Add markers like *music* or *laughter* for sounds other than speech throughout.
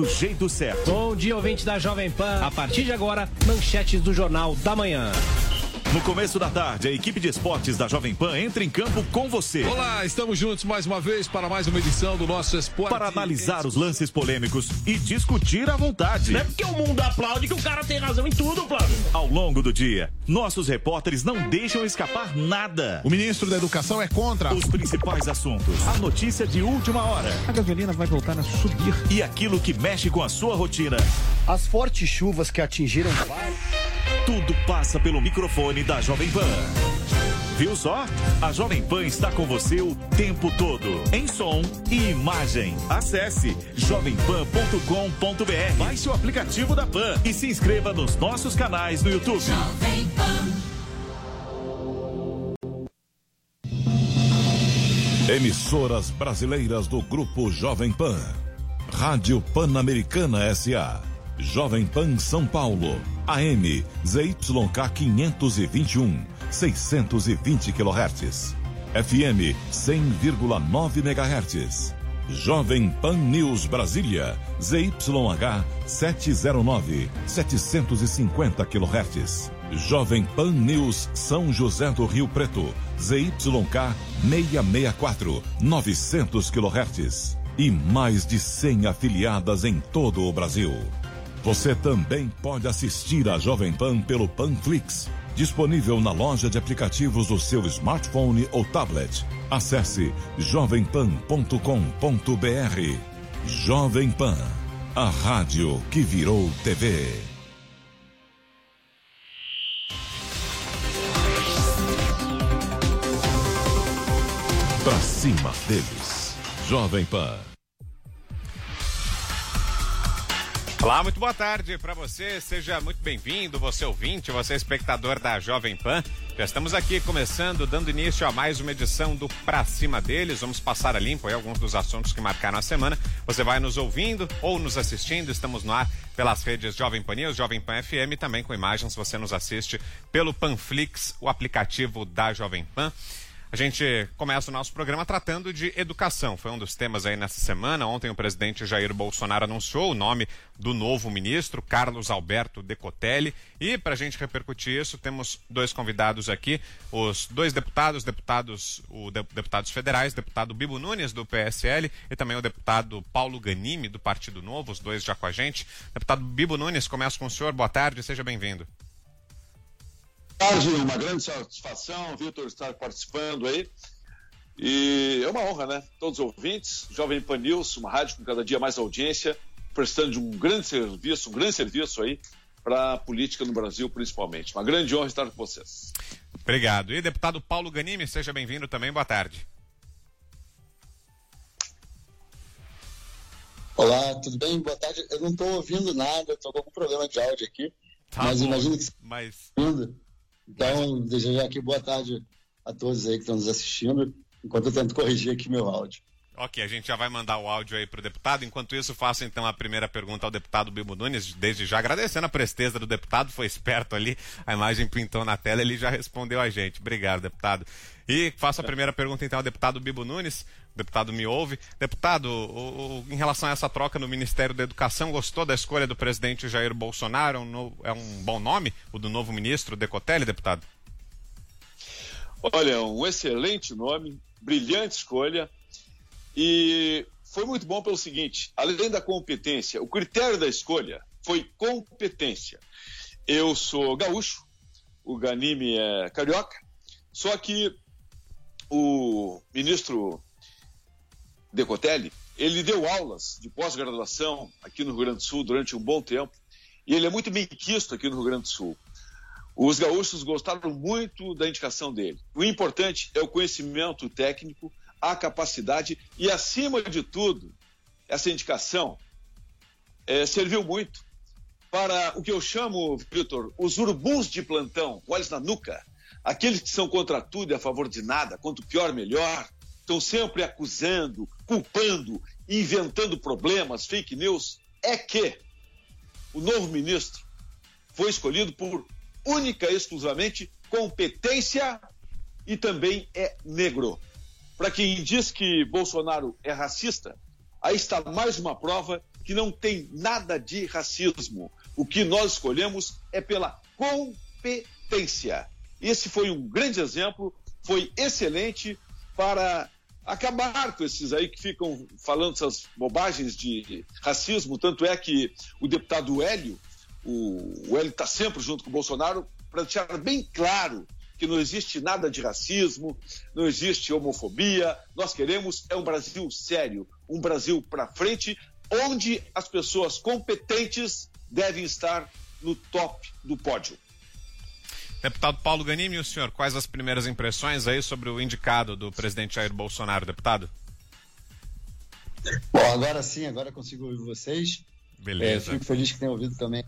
do jeito certo. Bom dia, ouvinte da Jovem Pan. A partir de agora, manchetes do Jornal da Manhã. No começo da tarde, a equipe de esportes da Jovem Pan entra em campo com você. Olá, estamos juntos mais uma vez para mais uma edição do nosso Esporte. Para analisar os lances polêmicos e discutir à vontade. Não é porque o mundo aplaude que o cara tem razão em tudo, Flávio. Ao longo do dia, nossos repórteres não deixam escapar nada. O ministro da Educação é contra os principais assuntos. A notícia de última hora. A gasolina vai voltar a subir. E aquilo que mexe com a sua rotina. As fortes chuvas que atingiram tudo passa pelo microfone da Jovem Pan. Viu só? A Jovem Pan está com você o tempo todo, em som e imagem. Acesse jovempan.com.br, baixe o aplicativo da Pan e se inscreva nos nossos canais no YouTube. Jovem Pan. Emissoras brasileiras do Grupo Jovem Pan. Rádio Pan-Americana SA. Jovem Pan São Paulo. AM ZYK 521, 620 kHz. FM 100,9 MHz. Jovem Pan News Brasília, ZYH 709, 750 kHz. Jovem Pan News São José do Rio Preto, ZYK 664, 900 kHz. E mais de 100 afiliadas em todo o Brasil. Você também pode assistir a Jovem Pan pelo Panflix, disponível na loja de aplicativos do seu smartphone ou tablet. Acesse jovempan.com.br. Jovem Pan, a rádio que virou TV. Pra cima deles. Jovem Pan. Olá, muito boa tarde para você. Seja muito bem-vindo, você ouvinte, você espectador da Jovem Pan. Já estamos aqui começando, dando início a mais uma edição do Pra Cima deles. Vamos passar a limpo aí alguns dos assuntos que marcaram a semana. Você vai nos ouvindo ou nos assistindo. Estamos no ar pelas redes Jovem Pan News, Jovem Pan FM, também com imagens. Você nos assiste pelo Panflix, o aplicativo da Jovem Pan. A gente começa o nosso programa tratando de educação. Foi um dos temas aí nessa semana. Ontem o presidente Jair Bolsonaro anunciou o nome do novo ministro, Carlos Alberto Decotelli. E para a gente repercutir isso, temos dois convidados aqui, os dois deputados, deputados, o de, deputados federais, deputado Bibo Nunes do PSL e também o deputado Paulo Ganimi do Partido Novo, os dois já com a gente. Deputado Bibo Nunes, começo com o senhor. Boa tarde, seja bem-vindo tarde, uma grande satisfação, Vitor, estar participando aí. E é uma honra, né? Todos os ouvintes, Jovem Pan News, uma rádio com cada dia mais audiência, prestando um grande serviço, um grande serviço aí para a política no Brasil, principalmente. Uma grande honra estar com vocês. Obrigado. E deputado Paulo Ganimi, seja bem-vindo também. Boa tarde. Olá, tudo bem? Boa tarde. Eu não estou ouvindo nada, estou com algum problema de áudio aqui. Tá mas bom, imagino que. Mas... Então, desejar aqui boa tarde a todos aí que estão nos assistindo, enquanto eu tento corrigir aqui meu áudio. Ok, a gente já vai mandar o áudio aí para o deputado. Enquanto isso, faço então a primeira pergunta ao deputado Bibo Nunes, desde já agradecendo a presteza do deputado, foi esperto ali, a imagem pintou na tela, ele já respondeu a gente. Obrigado, deputado. E faço a primeira pergunta então ao deputado Bibo Nunes, deputado me ouve. Deputado, o, o, em relação a essa troca no Ministério da Educação, gostou da escolha do presidente Jair Bolsonaro? É um, é um bom nome, o do novo ministro Decotelli, deputado? Olha, um excelente nome, brilhante escolha e foi muito bom pelo seguinte: além da competência, o critério da escolha foi competência. Eu sou gaúcho, o Ganime é carioca, só que o ministro Decotelli, ele deu aulas de pós-graduação aqui no Rio Grande do Sul durante um bom tempo, e ele é muito bem quisto aqui no Rio Grande do Sul. Os gaúchos gostaram muito da indicação dele. O importante é o conhecimento técnico, a capacidade e, acima de tudo, essa indicação é, serviu muito para o que eu chamo, Vitor, os urubus de plantão, olhos na nuca, aqueles que são contra tudo e a favor de nada, quanto pior, melhor, estão sempre acusando, culpando, inventando problemas, fake news, é que o novo ministro foi escolhido por única e exclusivamente competência e também é negro. Para quem diz que Bolsonaro é racista, aí está mais uma prova que não tem nada de racismo. O que nós escolhemos é pela competência. Esse foi um grande exemplo, foi excelente para acabar com esses aí que ficam falando essas bobagens de racismo. Tanto é que o deputado Hélio, o, o Hélio está sempre junto com o Bolsonaro, para deixar bem claro que não existe nada de racismo, não existe homofobia. Nós queremos é um Brasil sério, um Brasil para frente, onde as pessoas competentes devem estar no top do pódio. Deputado Paulo Ganimi, o senhor, quais as primeiras impressões aí sobre o indicado do presidente Jair Bolsonaro, deputado? Bom, agora sim, agora consigo ouvir vocês. Beleza. É, fico feliz que tenha ouvido também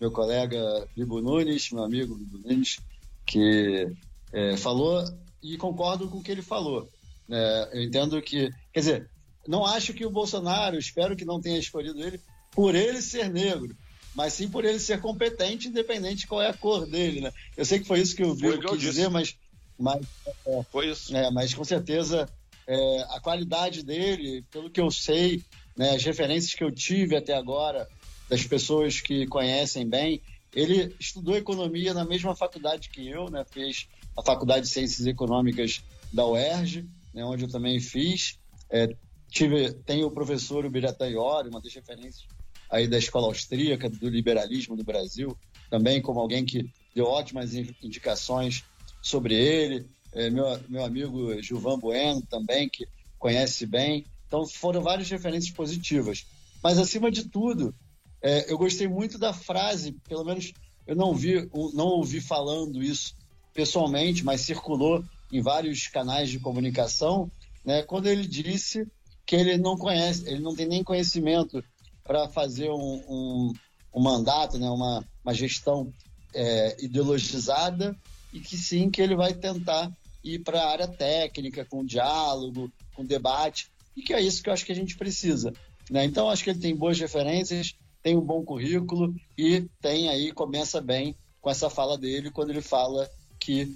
meu colega Bibo Nunes, meu amigo Bibo Nunes, que é, falou e concordo com o que ele falou. É, eu entendo que, quer dizer, não acho que o Bolsonaro, espero que não tenha escolhido ele por ele ser negro, mas sim por ele ser competente, independente de qual é a cor dele, né? Eu sei que foi isso que o Bibo quis dizer, mas, mas, é, foi isso. É, mas com certeza é, a qualidade dele, pelo que eu sei, né, as referências que eu tive até agora das pessoas que conhecem bem, ele estudou economia na mesma faculdade que eu, né? Fez a Faculdade de Ciências Econômicas da UERJ, né, onde eu também fiz. É, tive, tem o professor Ubirata Iori, uma das referências aí da escola austríaca do liberalismo do Brasil, também como alguém que deu ótimas indicações sobre ele. É, meu, meu amigo Gilvan Bueno também, que conhece bem. Então foram várias referências positivas. Mas acima de tudo, é, eu gostei muito da frase, pelo menos eu não vi, não ouvi falando isso pessoalmente, mas circulou em vários canais de comunicação, né, quando ele disse que ele não conhece, ele não tem nem conhecimento para fazer um, um, um, mandato, né, uma, uma gestão é, ideologizada e que sim que ele vai tentar ir para a área técnica, com diálogo, com debate, e que é isso que eu acho que a gente precisa. Né? Então, acho que ele tem boas referências, tem um bom currículo e tem aí, começa bem com essa fala dele, quando ele fala que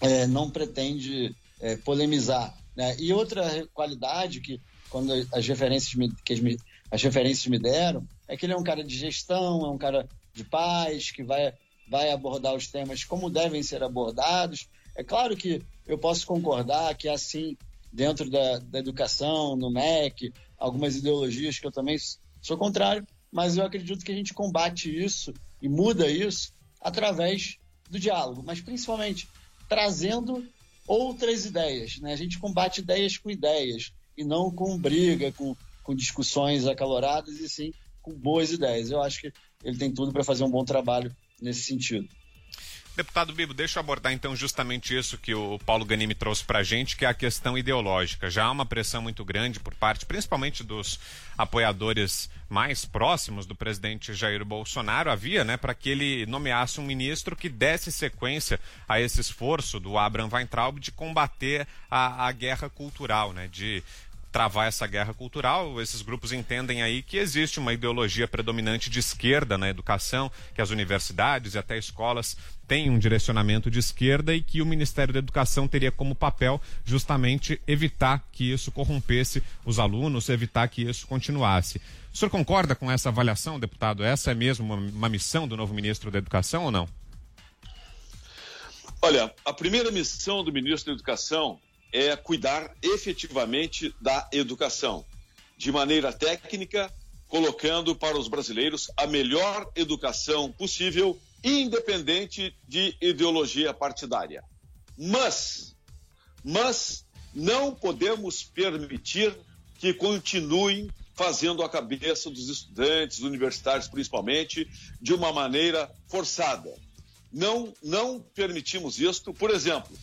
é, não pretende é, polemizar. Né? E outra qualidade que, quando as referências, que as, as referências me deram, é que ele é um cara de gestão, é um cara de paz, que vai, vai abordar os temas como devem ser abordados. É claro que eu posso concordar que, assim, dentro da, da educação, no MEC, algumas ideologias que eu também sou contrário, mas eu acredito que a gente combate isso e muda isso através do diálogo, mas principalmente trazendo outras ideias. Né? A gente combate ideias com ideias e não com briga, com, com discussões acaloradas, e sim com boas ideias. Eu acho que ele tem tudo para fazer um bom trabalho nesse sentido. Deputado Bibo, deixa eu abordar então justamente isso que o Paulo Ganimi trouxe para a gente, que é a questão ideológica. Já há uma pressão muito grande por parte, principalmente dos apoiadores mais próximos do presidente Jair Bolsonaro, havia, né, para que ele nomeasse um ministro que desse sequência a esse esforço do Abraham Weintraub de combater a, a guerra cultural, né, de travar essa guerra cultural. Esses grupos entendem aí que existe uma ideologia predominante de esquerda na educação, que as universidades e até escolas têm um direcionamento de esquerda e que o Ministério da Educação teria como papel justamente evitar que isso corrompesse os alunos, evitar que isso continuasse. O senhor concorda com essa avaliação, deputado? Essa é mesmo uma, uma missão do novo ministro da Educação ou não? Olha, a primeira missão do ministro da Educação é cuidar efetivamente da educação, de maneira técnica, colocando para os brasileiros a melhor educação possível, independente de ideologia partidária. Mas, mas não podemos permitir que continuem fazendo a cabeça dos estudantes universitários, principalmente, de uma maneira forçada. Não, não permitimos isto. Por exemplo,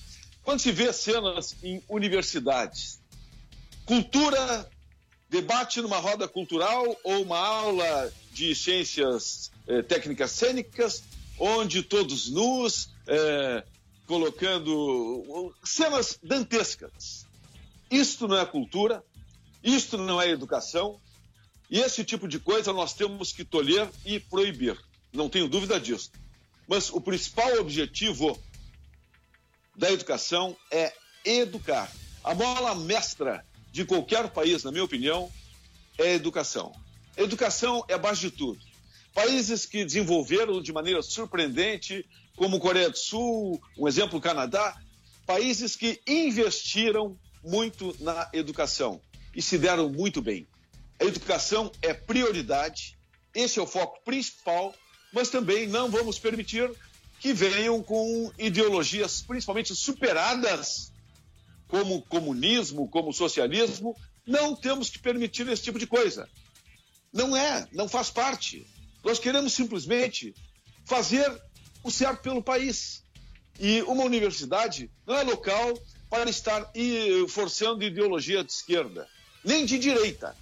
quando se vê cenas em universidades, cultura, debate numa roda cultural ou uma aula de ciências eh, técnicas cênicas, onde todos nus, eh, colocando cenas dantescas. Isto não é cultura, isto não é educação, e esse tipo de coisa nós temos que tolher e proibir. Não tenho dúvida disso. Mas o principal objetivo da educação é educar. A mola mestra de qualquer país, na minha opinião, é educação. Educação é a base de tudo. Países que desenvolveram de maneira surpreendente, como Coreia do Sul, um exemplo, Canadá, países que investiram muito na educação e se deram muito bem. A educação é prioridade, esse é o foco principal, mas também não vamos permitir que venham com ideologias principalmente superadas, como comunismo, como socialismo. Não temos que permitir esse tipo de coisa. Não é, não faz parte. Nós queremos simplesmente fazer o certo pelo país. E uma universidade não é local para estar forçando ideologia de esquerda, nem de direita,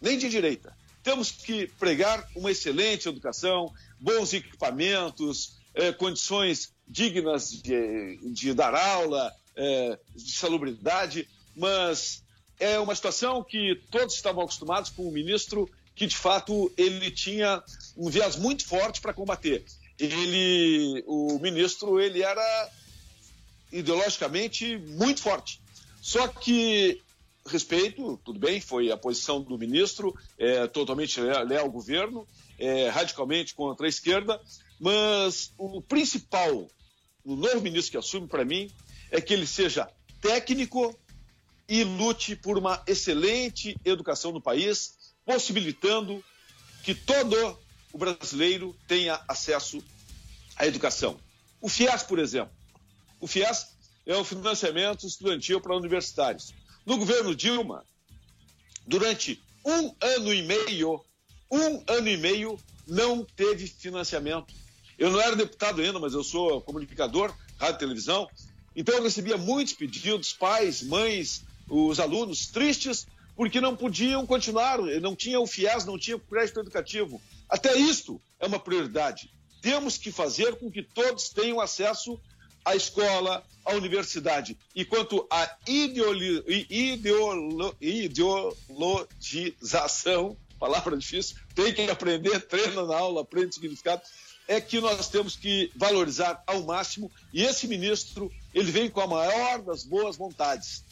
nem de direita. Temos que pregar uma excelente educação, bons equipamentos, eh, condições dignas de, de dar aula, eh, de salubridade, mas é uma situação que todos estavam acostumados com o ministro que de fato ele tinha um viés muito forte para combater. Ele, o ministro, ele era ideologicamente muito forte. Só que respeito, tudo bem, foi a posição do ministro, é, totalmente leal ao governo, é, radicalmente contra a esquerda, mas o principal o novo ministro que assume para mim é que ele seja técnico e lute por uma excelente educação no país, possibilitando que todo o brasileiro tenha acesso à educação. O FIES, por exemplo. O FIES é um financiamento estudantil para universitários. No governo Dilma, durante um ano e meio, um ano e meio, não teve financiamento. Eu não era deputado ainda, mas eu sou comunicador, rádio e televisão, então eu recebia muitos pedidos, pais, mães, os alunos tristes porque não podiam continuar, não tinha o FIES, não tinha o crédito educativo. Até isto é uma prioridade. Temos que fazer com que todos tenham acesso à escola, à universidade. E quanto à ideolo, ideolo, ideologização, *laughs* palavra difícil, tem que aprender, treina na aula, aprende significado, é que nós temos que valorizar ao máximo. E esse ministro, ele vem com a maior das boas vontades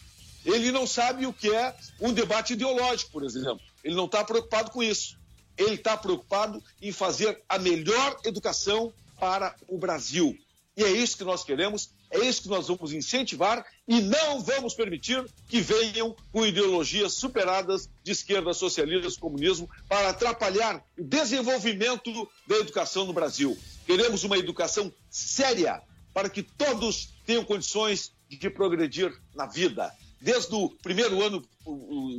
ele não sabe o que é um debate ideológico, por exemplo. Ele não está preocupado com isso. Ele está preocupado em fazer a melhor educação para o Brasil. E é isso que nós queremos, é isso que nós vamos incentivar e não vamos permitir que venham com ideologias superadas de esquerda, socialismo, comunismo, para atrapalhar o desenvolvimento da educação no Brasil. Queremos uma educação séria para que todos tenham condições de progredir na vida desde o primeiro ano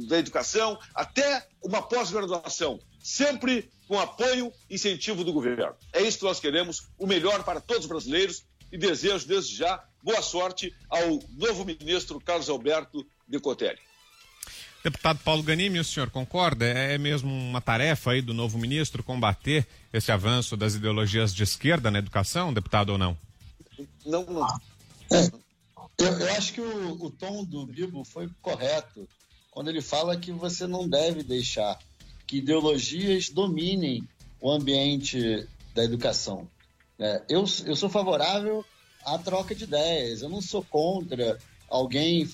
da educação até uma pós-graduação, sempre com apoio e incentivo do governo. É isso que nós queremos, o melhor para todos os brasileiros e desejo desde já boa sorte ao novo ministro Carlos Alberto Decotelli. Deputado Paulo Ganimi, o senhor concorda? É mesmo uma tarefa aí do novo ministro combater esse avanço das ideologias de esquerda na educação, deputado ou não? Não, não. É, eu, eu acho que o, o tom do Bibo foi correto quando ele fala que você não deve deixar que ideologias dominem o ambiente da educação. É, eu, eu sou favorável à troca de ideias, eu não sou contra alguém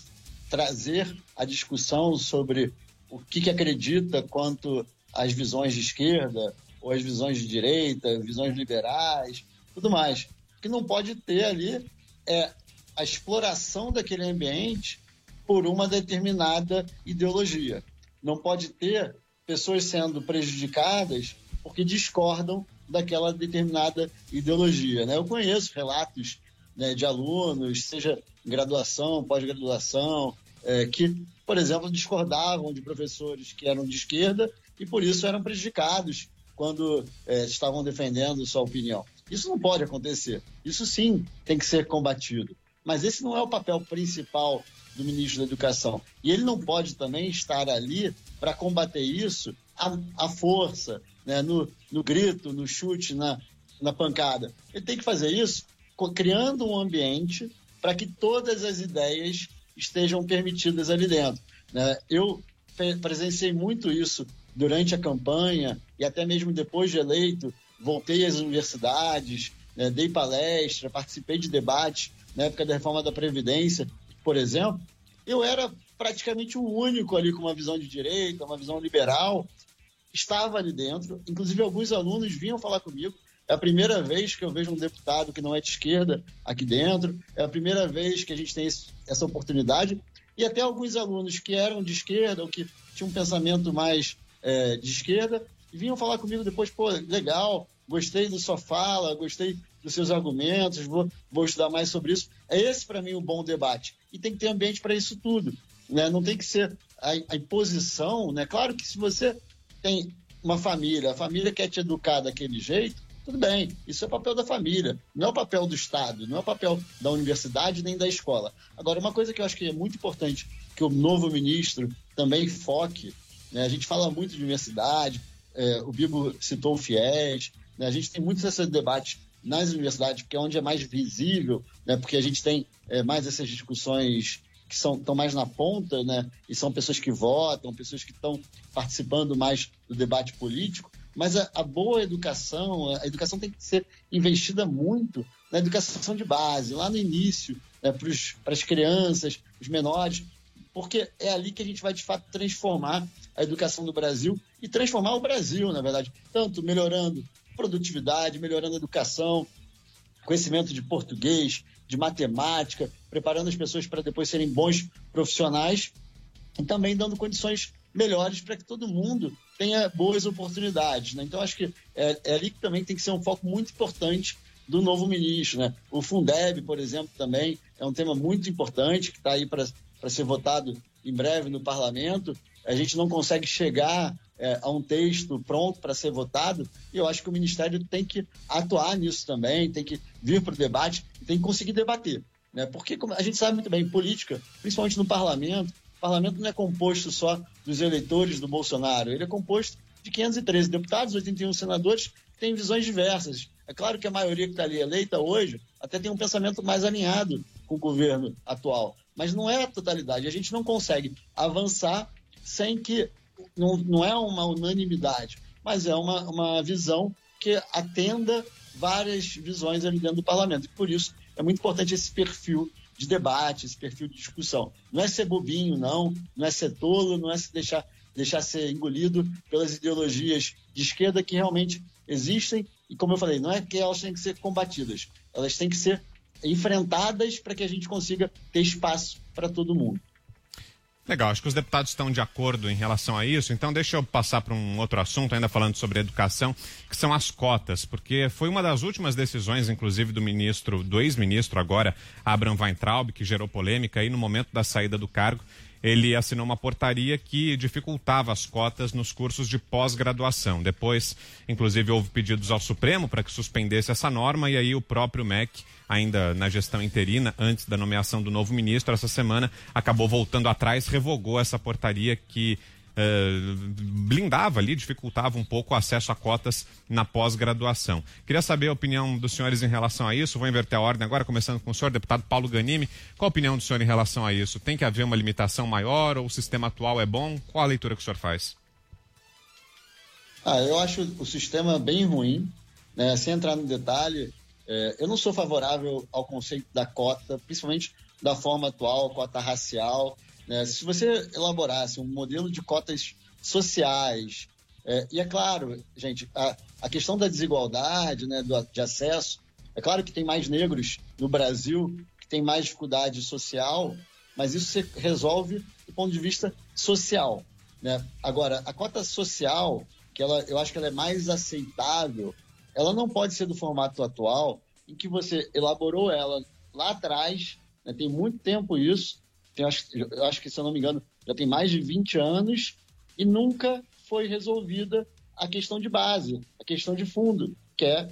trazer a discussão sobre o que, que acredita quanto às visões de esquerda ou às visões de direita, visões liberais, tudo mais. O que não pode ter ali é a exploração daquele ambiente por uma determinada ideologia. Não pode ter pessoas sendo prejudicadas porque discordam daquela determinada ideologia. Né? Eu conheço relatos né, de alunos, seja graduação, pós-graduação, é, que, por exemplo, discordavam de professores que eram de esquerda e por isso eram prejudicados quando é, estavam defendendo sua opinião. Isso não pode acontecer. Isso sim tem que ser combatido. Mas esse não é o papel principal do ministro da Educação. E ele não pode também estar ali para combater isso à, à força, né? no, no grito, no chute, na, na pancada. Ele tem que fazer isso criando um ambiente para que todas as ideias estejam permitidas ali dentro. Né? Eu presenciei muito isso durante a campanha e até mesmo depois de eleito. Voltei às universidades, né? dei palestra, participei de debates na época da reforma da Previdência, por exemplo, eu era praticamente o único ali com uma visão de direita, uma visão liberal, estava ali dentro, inclusive alguns alunos vinham falar comigo. É a primeira vez que eu vejo um deputado que não é de esquerda aqui dentro, é a primeira vez que a gente tem esse, essa oportunidade. E até alguns alunos que eram de esquerda ou que tinham um pensamento mais é, de esquerda vinham falar comigo depois, pô, legal, gostei da sua fala, gostei dos seus argumentos, vou, vou estudar mais sobre isso. É esse, para mim, o um bom debate. E tem que ter ambiente para isso tudo. Né? Não tem que ser a, a, imposição. Né? Claro que se você tem uma família, a família quer te educar daquele jeito, tudo bem, isso é papel da família, não é o papel do Estado, não é o papel da universidade nem da escola. Agora, uma coisa que eu acho que é muito importante que o novo ministro também foque, né? a gente fala muito de universidade, é, o Bibo citou o FIES, né? a gente tem muitos desses debates nas universidades, porque é onde é mais visível, né? porque a gente tem é, mais essas discussões que são estão mais na ponta, né? E são pessoas que votam, pessoas que estão participando mais do debate político. Mas a, a, boa educação, a educação tem que ser investida muito na educação de base, lá no início, né, para as crianças, os menores, porque é ali que a gente vai de fato transformar a educação do Brasil e transformar o Brasil, na verdade, tanto melhorando produtividade, melhorando a educação, conhecimento de português, de matemática, preparando as pessoas para depois serem bons profissionais e também dando condições melhores para que todo mundo tenha boas oportunidades. Né? Então, acho que é, é, ali que também tem que ser um foco muito importante do novo ministro. Né? O Fundeb, por exemplo, também é um tema muito importante que está aí para ser votado em breve no parlamento. A gente não consegue chegar é, a um texto pronto para ser votado, e eu acho que o Ministério tem que atuar nisso também, tem que vir para o debate, tem que conseguir debater. Né? Porque a gente sabe muito bem, política, principalmente no parlamento, o parlamento não é composto só dos eleitores do Bolsonaro, ele é composto de 513 deputados, 81 senadores, que têm visões diversas. É claro que a maioria que está ali eleita hoje até tem um pensamento mais alinhado com o governo atual, mas não é a totalidade. A gente não consegue avançar sem que não, não é uma unanimidade, mas é uma, uma visão que atenda várias visões ali dentro do parlamento. E por isso é muito importante esse perfil de debate, esse perfil de discussão. Não é ser bobinho, não, não é ser tolo, não é se deixar, deixar ser engolido pelas ideologias de esquerda que realmente existem. E como eu falei, não é que elas têm que ser combatidas, elas têm que ser enfrentadas para que a gente consiga ter espaço para todo mundo. Legal, acho que os deputados estão de acordo em relação a isso. Então, deixa eu passar para um outro assunto, ainda falando sobre educação, que são as cotas, porque foi uma das últimas decisões, inclusive, do ministro, do ex-ministro agora, Abraham Weintraub, que gerou polêmica aí no momento da saída do cargo ele assinou uma portaria que dificultava as cotas nos cursos de pós-graduação. Depois, inclusive, houve pedidos ao Supremo para que suspendesse essa norma e aí o próprio MEC, ainda na gestão interina, antes da nomeação do novo ministro, essa semana acabou voltando atrás, revogou essa portaria que blindava ali, dificultava um pouco o acesso a cotas na pós-graduação. Queria saber a opinião dos senhores em relação a isso. Vou inverter a ordem agora, começando com o senhor, deputado Paulo Ganimi. Qual a opinião do senhor em relação a isso? Tem que haver uma limitação maior ou o sistema atual é bom? Qual a leitura que o senhor faz? Ah, eu acho o sistema bem ruim. Né? Sem entrar no detalhe, é, eu não sou favorável ao conceito da cota, principalmente da forma atual, cota racial. Né? Se você elaborasse um modelo de cotas sociais, é, e é claro, gente, a, a questão da desigualdade, né, do, de acesso, é claro que tem mais negros no Brasil que tem mais dificuldade social, mas isso se resolve do ponto de vista social. Né? Agora, a cota social, que ela, eu acho que ela é mais aceitável, ela não pode ser do formato atual, em que você elaborou ela lá atrás, né, tem muito tempo isso, tem, eu, acho, que, se eu não me engano, já tem mais de 20 anos e nunca foi resolvida a questão de base, a questão de fundo, que é,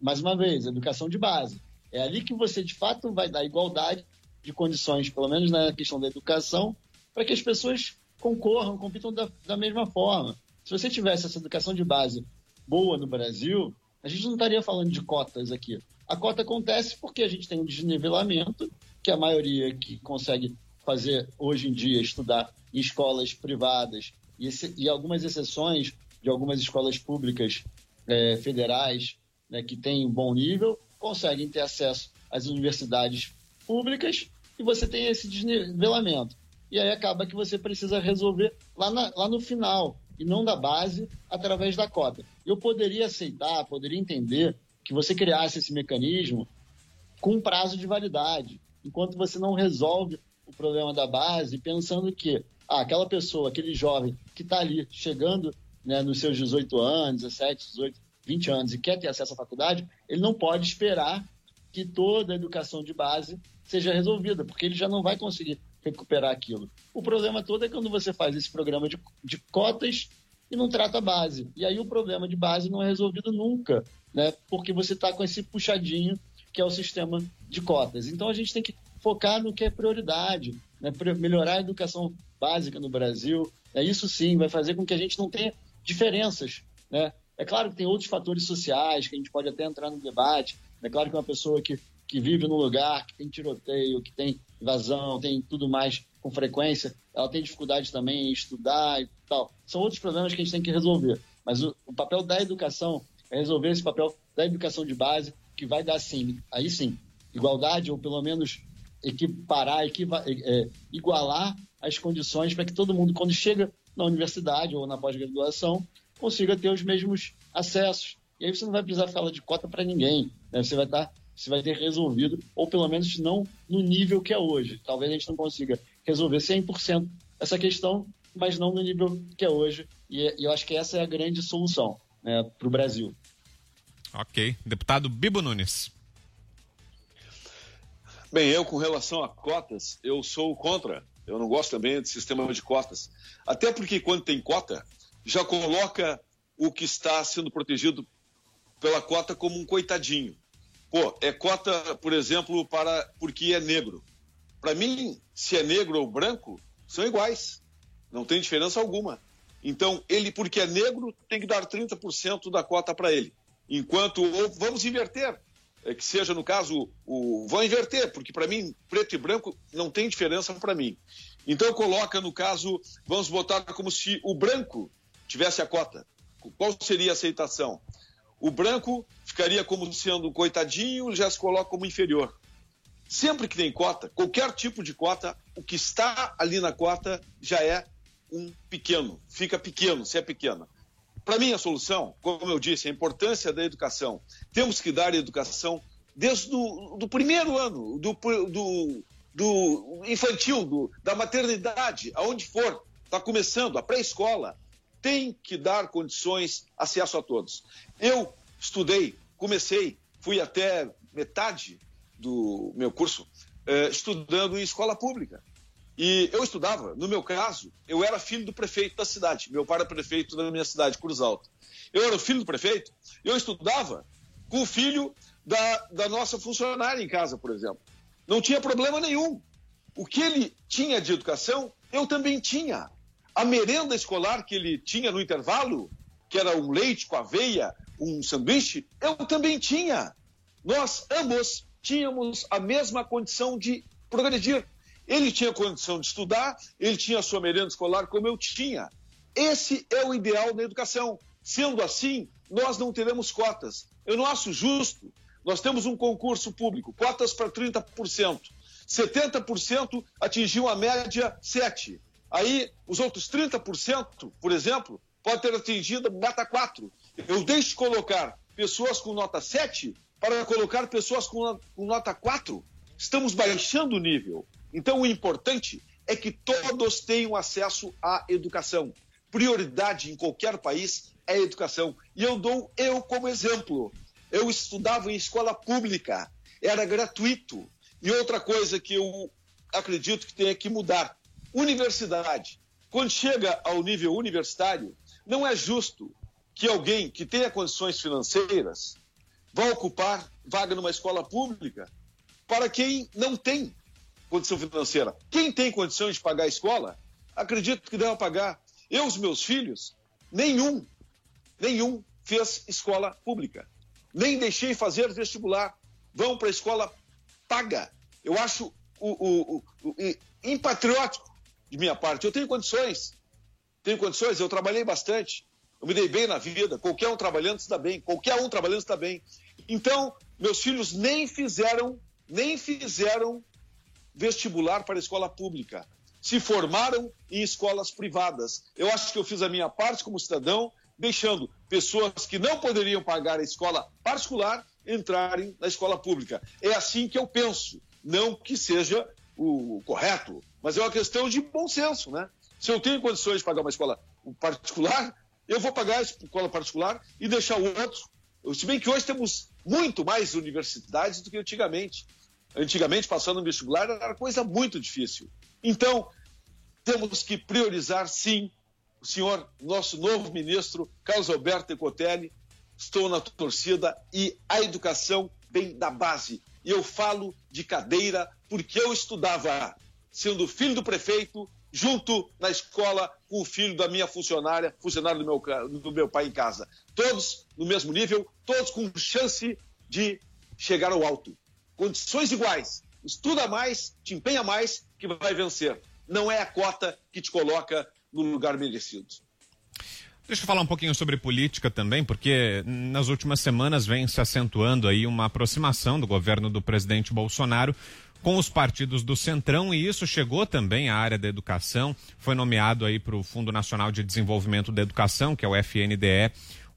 mais uma vez, educação de base. É ali que você, de fato, vai dar igualdade de condições, pelo menos na questão da educação, para que as pessoas concorram, compitam da, da mesma forma. Se você tivesse essa educação de base boa no Brasil, a gente não estaria falando de cotas aqui. A cota acontece porque a gente tem um desnivelamento, que a maioria que consegue fazer hoje em dia estudar em escolas privadas e, e algumas exceções de algumas escolas públicas é, federais né, que têm um bom nível conseguem ter acesso às universidades públicas e você tem esse desnivelamento. E aí acaba que você precisa resolver lá, na, lá no final. e não da base através da cota. Eu poderia aceitar, poderia entender que você criasse esse mecanismo com prazo de validade, enquanto você não resolve o problema da base, pensando que ah, aquela pessoa, aquele jovem que está ali chegando né, nos seus 18 anos, 17, 18, 20 anos e quer ter acesso à faculdade, ele não pode esperar que toda a educação de base seja resolvida, porque ele já não vai conseguir recuperar aquilo. O problema todo é quando você faz esse programa de, de cotas e não trata a base. E aí o problema de base não é resolvido nunca, né? porque você está com esse puxadinho que é o sistema de cotas. Então a gente tem que focar no que é prioridade, né? melhorar a educação básica no Brasil. Né? Isso sim vai fazer com que a gente não tenha diferenças. Né? É claro que tem outros fatores sociais que a gente pode até entrar no debate. É claro que uma pessoa que, que vive num lugar que tem tiroteio, que tem invasão, tem tudo mais com frequência, ela tem dificuldade também em estudar e tal. São outros problemas que a gente tem que resolver. Mas o, o papel da educação é resolver esse papel da educação de base, que vai dar sim, aí sim, igualdade ou pelo menos equiparar, equiva, é, igualar as condições para que todo mundo, quando chega na universidade ou na pós-graduação, consiga ter os mesmos acessos. E aí você não vai precisar falar de cota para ninguém. Né? Você vai estar, tá, você vai ter resolvido, ou pelo menos não no nível que é hoje. Talvez a gente não consiga resolver 100% essa questão, mas não no nível que é hoje. E, eu acho que essa é a grande solução né, para o Brasil. Ok. Deputado Bibo Nunes. Bem, eu com relação a cotas, eu sou contra. Eu não gosto também do sistema de cotas. Até porque quando tem cota, já coloca o que está sendo protegido pela cota como um coitadinho. Pô, é cota, por exemplo, para porque é negro. Para mim, se é negro ou branco, são iguais. Não tem diferença alguma. Então, ele, porque é negro, tem que dar 30% da cota para ele. Enquanto, ou vamos inverter, que seja no caso, o, vão inverter, porque para mim, preto e branco não tem diferença para mim. Então, coloca no caso, vamos botar como se o branco tivesse a cota. Qual seria a aceitação? O branco ficaria como sendo coitadinho, já se coloca como inferior. Sempre que tem cota, qualquer tipo de cota, o que está ali na cota já é um pequeno, fica pequeno, se é pequena. Para mim, a solução, como eu disse, a importância da educação. Temos que dar educação desde o do primeiro ano, do, do, do infantil, do, da maternidade, aonde for, está começando, a pré-escola, tem que dar condições, acesso a todos. Eu estudei, comecei, fui até metade do meu curso eh, estudando em escola pública. E eu estudava, no meu caso, eu era filho do prefeito da cidade. Meu pai era prefeito da minha cidade, Cruz Alta. Eu era filho do prefeito, eu estudava com o filho da, da nossa funcionária em casa, por exemplo. Não tinha problema nenhum. O que ele tinha de educação, eu também tinha. A merenda escolar que ele tinha no intervalo, que era um leite com aveia, um sanduíche, eu também tinha. Nós ambos tínhamos a mesma condição de progredir. Ele tinha condição de estudar, ele tinha a sua merenda escolar como eu tinha. Esse é o ideal da educação. Sendo assim, nós não teremos cotas. Eu não acho justo. Nós temos um concurso público, cotas para 30%. 70% atingiu a média 7%. Aí, os outros 30%, por exemplo, pode ter atingido nota 4. Eu deixo de colocar pessoas com nota 7 para colocar pessoas com, nota 4. Estamos baixando o nível. Então, o importante é que todos tenham acesso à educação. Prioridade em qualquer país é a educação. E eu dou eu como exemplo. Eu estudava em escola pública, era gratuito. E outra coisa que eu acredito que tem que mudar: Universidade. Quando chega ao nível universitário, não é justo que alguém que tenha condições financeiras vá ocupar vaga numa escola pública para quem não tem condição financeira. Quem tem condições de pagar a escola, acredito que deve pagar. Eu, os meus filhos, nenhum, nenhum fez escola pública. Nem deixei fazer vestibular. Vão para a escola paga. Eu acho o, o, o, impatriótico de minha parte. Eu tenho condições. Tenho condições, eu trabalhei bastante. Eu me dei bem na vida. Qualquer um trabalhando está bem. Qualquer um trabalhando está bem. Então, meus filhos nem fizeram, nem fizeram vestibular para a escola pública. se formaram em escolas privadas. Eu acho que eu fiz a minha parte como cidadão, deixando pessoas que não poderiam pagar a escola particular entrarem na escola pública. É assim que eu penso. Não que seja o correto, mas é uma questão de bom senso, né? Se eu tenho condições de pagar uma escola particular, eu vou pagar a escola particular e deixar o outro. Se bem que hoje temos muito mais universidades do que antigamente. Antigamente, passando no vestibular era coisa muito difícil. Então, temos que priorizar, sim, o senhor, nosso novo ministro, Carlos Alberto Ecotelli. Estou na torcida e a educação vem da base. E eu falo de cadeira porque eu estudava, sendo filho do prefeito, junto na escola com o filho da minha funcionária, funcionário do meu, do meu pai em casa. Todos no mesmo nível, todos com chance de chegar ao alto. Condições iguais. Estuda mais, te empenha mais, que vai vencer. Não é a cota que te coloca no lugar merecido. Deixa eu falar um pouquinho sobre política também, porque nas últimas semanas vem se acentuando aí uma aproximação do governo do presidente Bolsonaro com os partidos do Centrão e isso chegou também à área da educação. Foi nomeado aí para o Fundo Nacional de Desenvolvimento da Educação, que é o FNDE,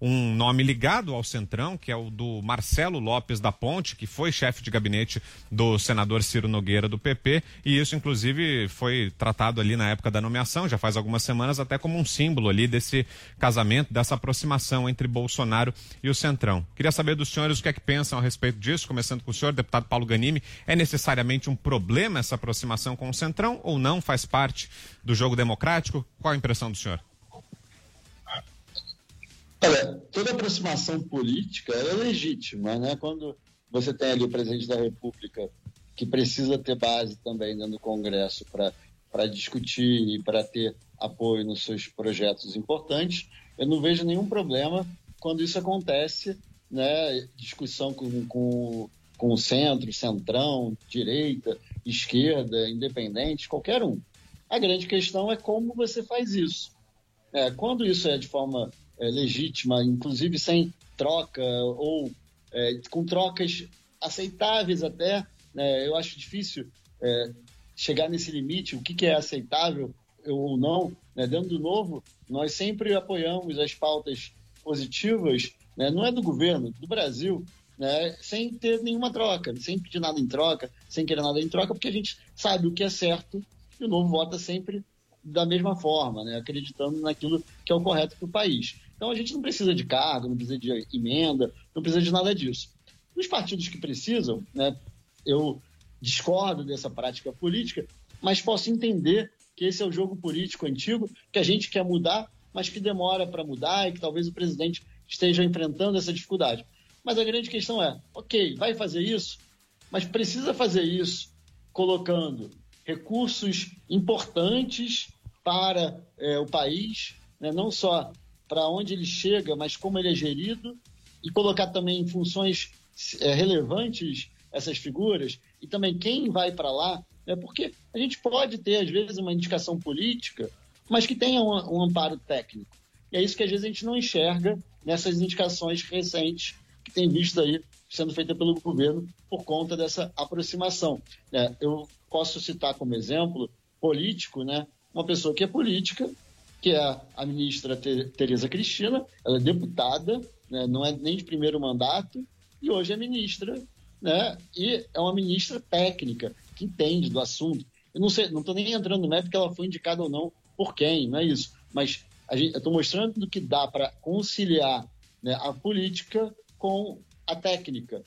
um nome ligado ao Centrão, que é o do Marcelo Lopes da Ponte, que foi chefe de gabinete do senador Ciro Nogueira do PP, e isso inclusive foi tratado ali na época da nomeação, já faz algumas semanas, até como um símbolo ali desse casamento, dessa aproximação entre Bolsonaro e o Centrão. Queria saber dos senhores o que é que pensam a respeito disso, começando com o senhor, deputado Paulo Ganimi, é necessariamente um problema essa aproximação com o Centrão ou não? Faz parte do jogo democrático? Qual a impressão do senhor? Olha, toda aproximação política é legítima, né? Quando você tem ali o presidente da República que precisa ter base também dentro do Congresso para discutir e para ter apoio nos seus projetos importantes, eu não vejo nenhum problema quando isso acontece, né? Discussão com, com, com o centro, centrão, direita, esquerda, independente, qualquer um. A grande questão é como você faz isso. É, quando isso é de forma é, legítima, inclusive sem troca ou é, com trocas aceitáveis até. Né? Eu acho difícil é, chegar nesse limite, o que, que é aceitável ou não. Né? Dentro do novo, nós sempre apoiamos as pautas positivas, né? não é do governo, do Brasil, né? sem ter nenhuma troca, sem pedir nada em troca, sem querer nada em troca, porque a gente sabe o que é certo e o novo vota sempre da mesma forma, né? acreditando naquilo que é o correto para o país. Então a gente não precisa de cargo, não precisa de emenda, não precisa de nada disso. Os partidos que precisam, né, eu discordo dessa prática política, mas posso entender que esse é o jogo político antigo, que a gente quer mudar, mas que demora para mudar e que talvez o presidente esteja enfrentando essa dificuldade. Mas a grande questão é, ok, vai fazer isso, mas precisa fazer isso colocando recursos importantes para é, o país, né, não só para onde ele chega, mas como ele é gerido, e colocar também em funções é, relevantes essas figuras, e também quem vai para lá, né, porque a gente pode ter, às vezes, uma indicação política, mas que tenha um, um amparo técnico. E é isso que às vezes a gente não enxerga nessas indicações recentes que tem visto aí sendo feita pelo governo por conta dessa aproximação. É, eu posso citar como exemplo político, né, uma pessoa que é política, que é a ministra Tereza Cristina, ela é deputada, né, não é nem de primeiro mandato, e hoje é ministra, né, e é uma ministra técnica, que entende do assunto. Eu não sei, não estou nem entrando no mérito que ela foi indicada ou não por quem, não é isso. Mas gente, eu estou mostrando que dá para conciliar né, a política com a técnica.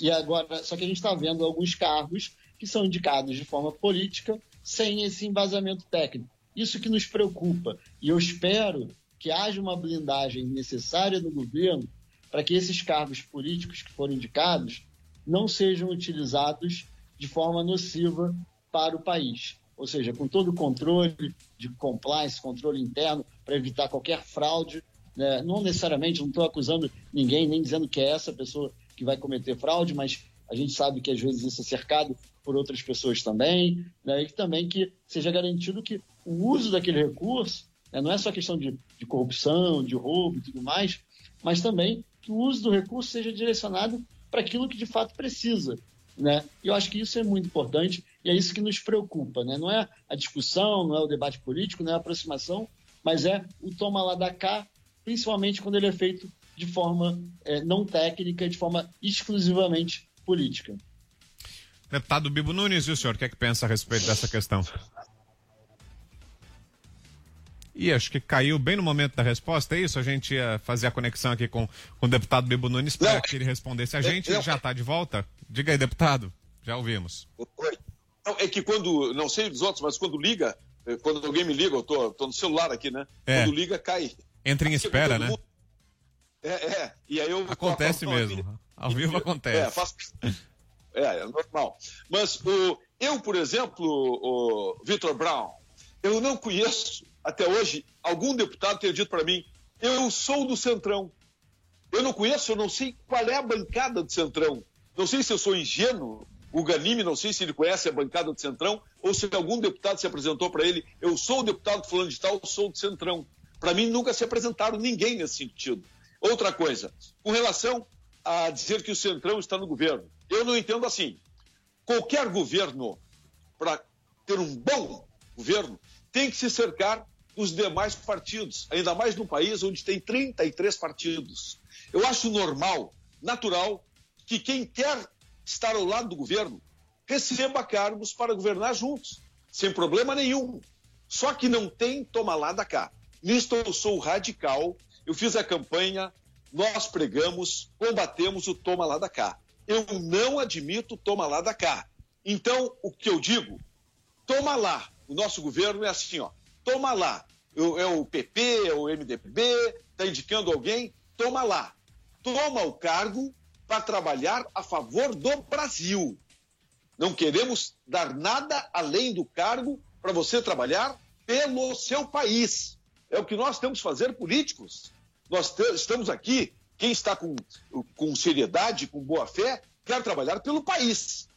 E agora, só que a gente está vendo alguns cargos que são indicados de forma política sem esse embasamento técnico. Isso que nos preocupa. E eu espero que haja uma blindagem necessária no governo para que esses cargos políticos que foram indicados não sejam utilizados de forma nociva para o país. Ou seja, com todo o controle de compliance, controle interno, para evitar qualquer fraude. Né? Não necessariamente, não estou acusando ninguém, nem dizendo que é essa pessoa que vai cometer fraude, mas a gente sabe que às vezes isso é cercado por outras pessoas também, né? e também que seja garantido que o uso daquele recurso né, não é só questão de, de, corrupção, de roubo e tudo mais, mas também que o uso do recurso seja direcionado para aquilo que de fato precisa. Né? E eu acho que isso é muito importante E é isso que nos preocupa, né? Não é a discussão, não é o debate político, não é a aproximação, mas é o toma lá da cá, principalmente quando ele é feito de forma é, não técnica, de forma exclusivamente política. Deputado Bibo Nunes, e o senhor, o que é que pensa a respeito dessa questão? E acho que caiu bem no momento da resposta, é isso? A gente ia fazer a conexão aqui com, com o deputado Bibo Nunes para que ele respondesse a gente. Ele já está de volta? Diga aí, deputado. Já ouvimos. Não, é que quando, não sei dos outros, mas quando liga, eh, quando alguém me liga, eu tô, tô no celular aqui, né? É. Quando liga, cai. Entra em espera, né? É, é. E aí eu. Acontece mesmo. Ao vivo acontece. É, faço... é, é normal. Mas o, eu, por exemplo, o Vitor Brown, eu não conheço até hoje algum deputado ter dito para mim: eu sou do Centrão. Eu não conheço, eu não sei qual é a bancada do Centrão. Não sei se eu sou ingênuo, o Ganime, não sei se ele conhece a bancada do Centrão, ou se algum deputado se apresentou para ele, eu sou o deputado fulano de tal, sou do Centrão. Para mim, nunca se apresentaram ninguém nesse sentido. Outra coisa, com relação a dizer que o Centrão está no governo, eu não entendo assim. Qualquer governo, para ter um bom governo, tem que se cercar dos demais partidos, ainda mais num país onde tem 33 partidos. Eu acho normal, natural, que quem quer estar ao lado do governo receba cargos para governar juntos, sem problema nenhum. Só que não tem toma lá da cá. Nisto eu sou radical, eu fiz a campanha, nós pregamos, combatemos o toma lá da cá. Eu não admito toma lá da cá. Então, o que eu digo, toma lá. O nosso governo é assim, ó, toma lá. É o PP, é o MDB, está indicando alguém, toma lá. Toma o cargo para trabalhar a favor do Brasil. Não queremos dar nada além do cargo para você trabalhar pelo seu país. É o que nós temos que fazer, políticos. Nós estamos aqui, quem está com, com seriedade, com boa fé, quer trabalhar pelo país.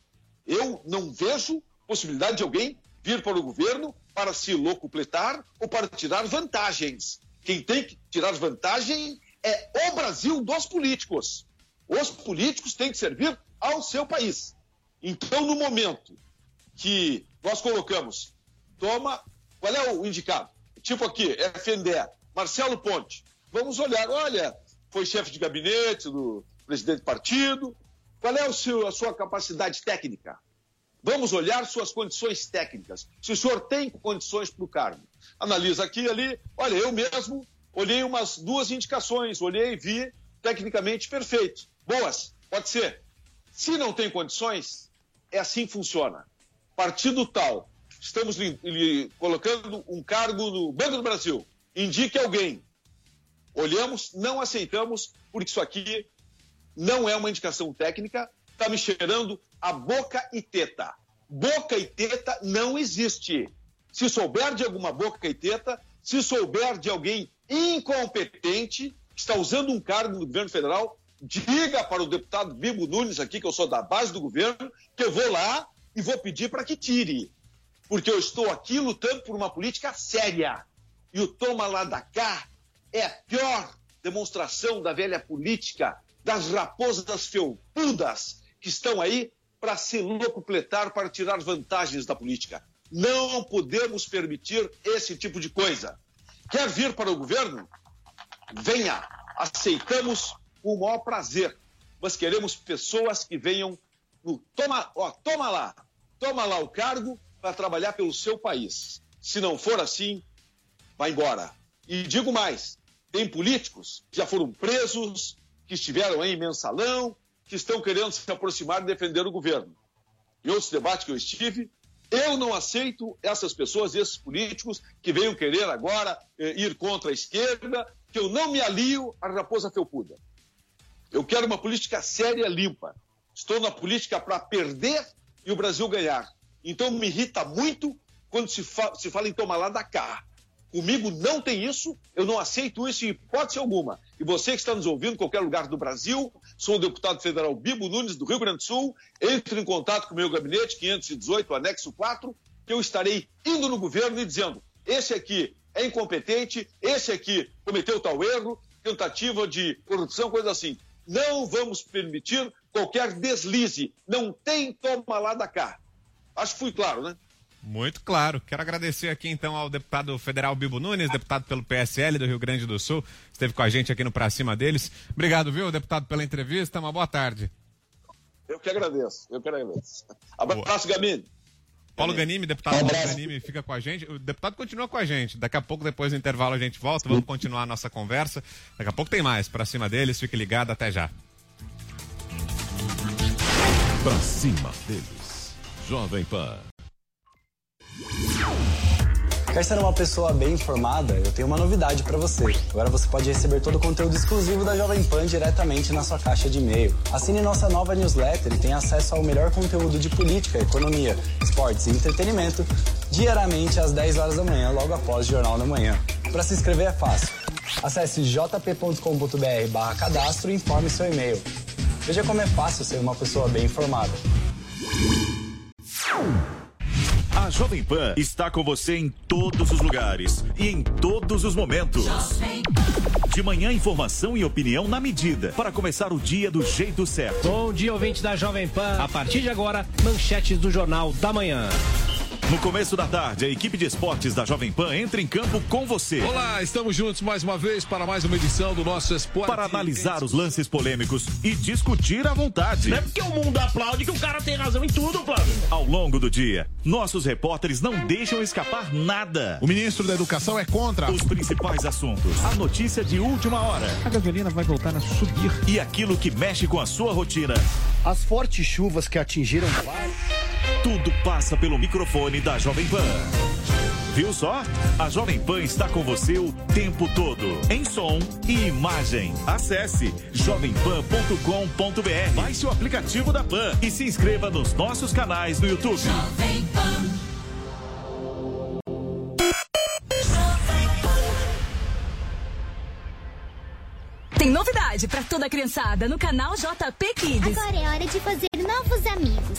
Eu não vejo possibilidade de alguém vir para o governo para se locupletar ou para tirar vantagens. Quem tem que tirar vantagem é o Brasil dos políticos. Os políticos têm que servir ao seu país. Então, no momento que nós colocamos, toma, qual é o indicado? Tipo aqui, FNDE, Marcelo Ponte. Vamos olhar, olha, foi chefe de gabinete do presidente do partido. Qual é seu, a sua capacidade técnica? Vamos olhar suas condições técnicas. Se o senhor tem condições para o cargo. Analisa aqui e ali. Olha, eu mesmo olhei umas duas indicações, olhei e vi tecnicamente perfeito boas, pode ser. Se não tem condições, é assim que funciona. Partido tal, estamos lhe, lhe colocando um cargo no Banco do Brasil, indique alguém. Olhamos, não aceitamos, porque isso aqui não é uma indicação técnica, está me cheirando a boca e teta. Boca e teta não existe. Se souber de alguma boca e teta, se souber de alguém incompetente que está usando um cargo no governo federal, diga para o deputado Bibo Nunes aqui, que eu sou da base do governo, que eu vou lá e vou pedir para que tire. Porque eu estou aqui lutando por uma política séria. E o toma lá da cá é a pior demonstração da velha política, das raposas felpudas que estão aí para se locupletar, para tirar vantagens da política. Não podemos permitir esse tipo de coisa. Quer vir para o governo? Venha. Aceitamos com o maior prazer. Mas queremos pessoas que venham no toma, ó, toma lá, toma lá o cargo para trabalhar pelo seu país. Se não for assim, vai embora. E digo mais, tem políticos que já foram presos, que estiveram em mensalão, que estão querendo se aproximar e defender o governo. Em outros debates que eu estive, eu não aceito essas pessoas, esses políticos que venham querer agora eh, ir contra a esquerda, que eu não me alio à raposa felpuda. Eu quero uma política séria, limpa. Estou na política para perder e o Brasil ganhar. Então me irrita muito quando se, fa se fala em tomar lá da cá. Comigo não tem isso, eu não aceito isso em hipótese alguma. E você que está nos ouvindo em qualquer lugar do Brasil, sou o deputado federal Bibo Nunes, do Rio Grande do Sul, entre em contato com o meu gabinete, 518, anexo 4, que eu estarei indo no governo e dizendo: esse aqui é incompetente, esse aqui cometeu tal erro, tentativa de corrupção, coisa assim. Não vamos permitir qualquer deslize. Não tem toma lá da cá. Acho que fui claro, né? Muito claro. Quero agradecer aqui então ao deputado federal Bibo Nunes, deputado pelo PSL do Rio Grande do Sul, esteve com a gente aqui no Pra Cima deles. Obrigado, viu, deputado, pela entrevista. Uma boa tarde. Eu que agradeço, eu que agradeço. Abraço, Gamini. Paulo Ganime, deputado Paulo Ganime, fica com a gente. O deputado continua com a gente. Daqui a pouco, depois do intervalo, a gente volta. Vamos continuar a nossa conversa. Daqui a pouco tem mais. Pra cima deles, fique ligado. Até já. Pra cima deles. Jovem Pan. Quer ser uma pessoa bem informada? Eu tenho uma novidade para você. Agora você pode receber todo o conteúdo exclusivo da Jovem Pan diretamente na sua caixa de e-mail. Assine nossa nova newsletter e tenha acesso ao melhor conteúdo de política, economia, esportes e entretenimento diariamente às 10 horas da manhã, logo após o Jornal da Manhã. Para se inscrever é fácil. Acesse jp.com.br cadastro e informe seu e-mail. Veja como é fácil ser uma pessoa bem informada. A Jovem Pan está com você em todos os lugares e em todos os momentos. De manhã, informação e opinião na medida para começar o dia do jeito certo. Bom dia, ouvinte da Jovem Pan. A partir de agora, manchetes do Jornal da Manhã. No começo da tarde, a equipe de esportes da Jovem Pan entra em campo com você. Olá, estamos juntos mais uma vez para mais uma edição do nosso Esporte. Para analisar os lances polêmicos e discutir à vontade. Não é porque o mundo aplaude que o cara tem razão em tudo, Flávio. Ao longo do dia, nossos repórteres não deixam escapar nada. O ministro da Educação é contra os principais assuntos. A notícia de última hora. A gasolina vai voltar a subir. E aquilo que mexe com a sua rotina. As fortes chuvas que atingiram. Tudo passa pelo microfone da Jovem Pan. Viu só? A Jovem Pan está com você o tempo todo, em som e imagem. Acesse jovempan.com.br, baixe o aplicativo da Pan e se inscreva nos nossos canais no YouTube. Jovem Pan. Tem novidade para toda a criançada no canal JP Kids. Agora é hora de fazer novos amigos.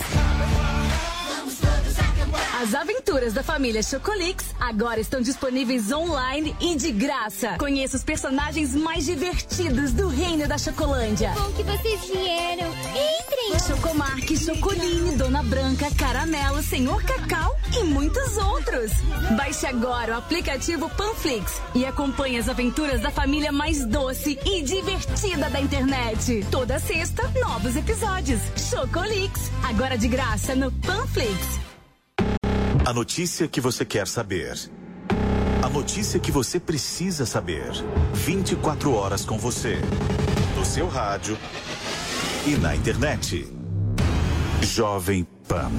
As aventuras da família Chocolix agora estão disponíveis online e de graça. Conheça os personagens mais divertidos do reino da Chocolândia. Bom que vocês vieram. Entrem! Chocomark, Chocoline, Dona Branca, Caramelo, Senhor Cacau e muitos outros. Baixe agora o aplicativo Panflix e acompanhe as aventuras da família mais doce e divertida da internet. Toda sexta, novos episódios. Chocolix, agora de graça no Panflix. A notícia que você quer saber. A notícia que você precisa saber. 24 horas com você. No seu rádio e na internet. Jovem Pan.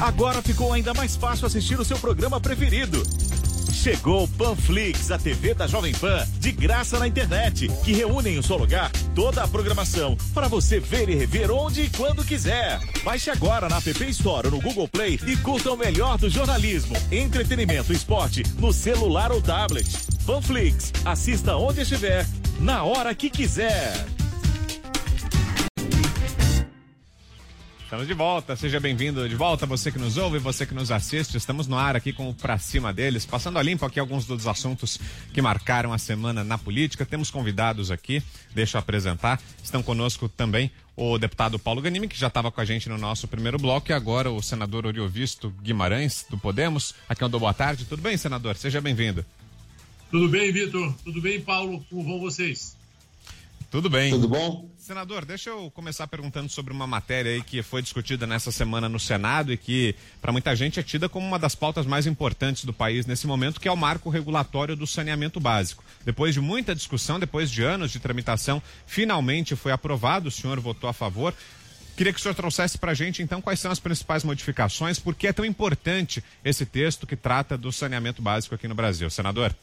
Agora ficou ainda mais fácil assistir o seu programa preferido. Chegou Panflix, a TV da Jovem Pan, de graça na internet, que reúne em um só lugar toda a programação para você ver e rever onde e quando quiser. Baixe agora na App Store ou no Google Play e curta o melhor do jornalismo, entretenimento e esporte no celular ou tablet. Panflix, assista onde estiver, na hora que quiser. Estamos de volta, seja bem-vindo de volta, você que nos ouve, você que nos assiste. Estamos no ar aqui com o Pra Cima deles, passando a limpo aqui alguns dos assuntos que marcaram a semana na política. Temos convidados aqui, deixa eu apresentar. Estão conosco também o deputado Paulo Ganimi, que já estava com a gente no nosso primeiro bloco, e agora o senador Oriovisto Guimarães, do Podemos. Aqui é o do Boa Tarde. Tudo bem, senador? Seja bem-vindo. Tudo bem, Vitor? Tudo bem, Paulo? Como vão vocês? Tudo bem. Tudo bom? Senador, deixa eu começar perguntando sobre uma matéria aí que foi discutida nessa semana no Senado e que, para muita gente, é tida como uma das pautas mais importantes do país nesse momento, que é o marco regulatório do saneamento básico. Depois de muita discussão, depois de anos de tramitação, finalmente foi aprovado, o senhor votou a favor. Queria que o senhor trouxesse para a gente, então, quais são as principais modificações, por que é tão importante esse texto que trata do saneamento básico aqui no Brasil. Senador?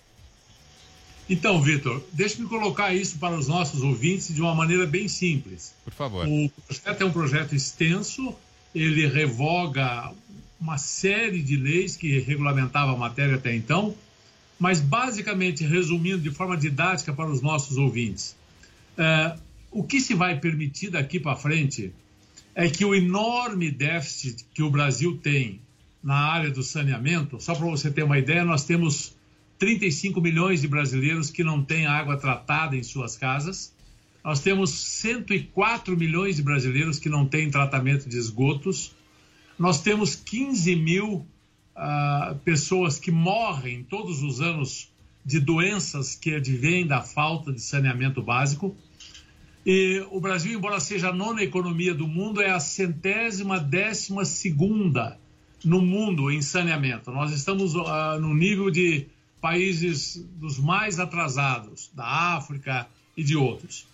Então, Vitor, deixe-me colocar isso para os nossos ouvintes de uma maneira bem simples. Por favor. O projeto é um projeto extenso, ele revoga uma série de leis que regulamentavam a matéria até então, mas basicamente, resumindo de forma didática para os nossos ouvintes, é, o que se vai permitir daqui para frente é que o enorme déficit que o Brasil tem na área do saneamento, só para você ter uma ideia, nós temos 35 milhões de brasileiros que não têm água tratada em suas casas. Nós temos 104 milhões de brasileiros que não têm tratamento de esgotos. Nós temos 15 mil uh, pessoas que morrem todos os anos de doenças que advêm da falta de saneamento básico. E o Brasil, embora seja a nona economia do mundo, é a centésima décima segunda no mundo em saneamento. Nós estamos uh, no nível de países dos mais atrasados, da África e de outros.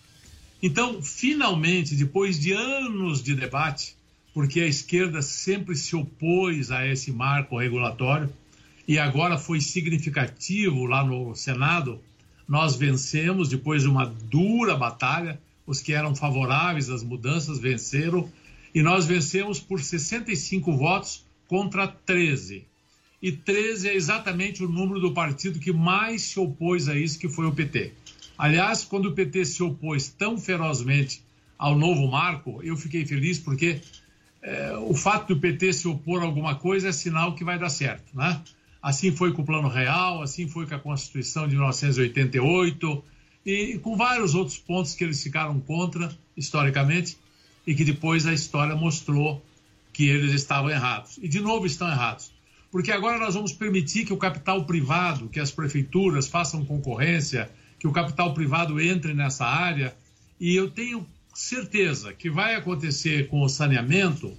Então, finalmente, depois de anos de debate, porque a esquerda sempre se opôs a esse marco regulatório, e agora foi significativo lá no Senado, nós vencemos depois de uma dura batalha, os que eram favoráveis às mudanças venceram, e nós vencemos por 65 votos contra 13. E 13 é exatamente o número do partido que mais se opôs a isso, que foi o PT. Aliás, quando o PT se opôs tão ferozmente ao novo marco, eu fiquei feliz porque é, o fato do PT se opor a alguma coisa é sinal que vai dar certo, né? Assim foi com o Plano Real, assim foi com a Constituição de 1988 e com vários outros pontos que eles ficaram contra historicamente e que depois a história mostrou que eles estavam errados. E de novo estão errados. Porque agora nós vamos permitir que o capital privado, que as prefeituras façam concorrência, que o capital privado entre nessa área. E eu tenho certeza que vai acontecer com o saneamento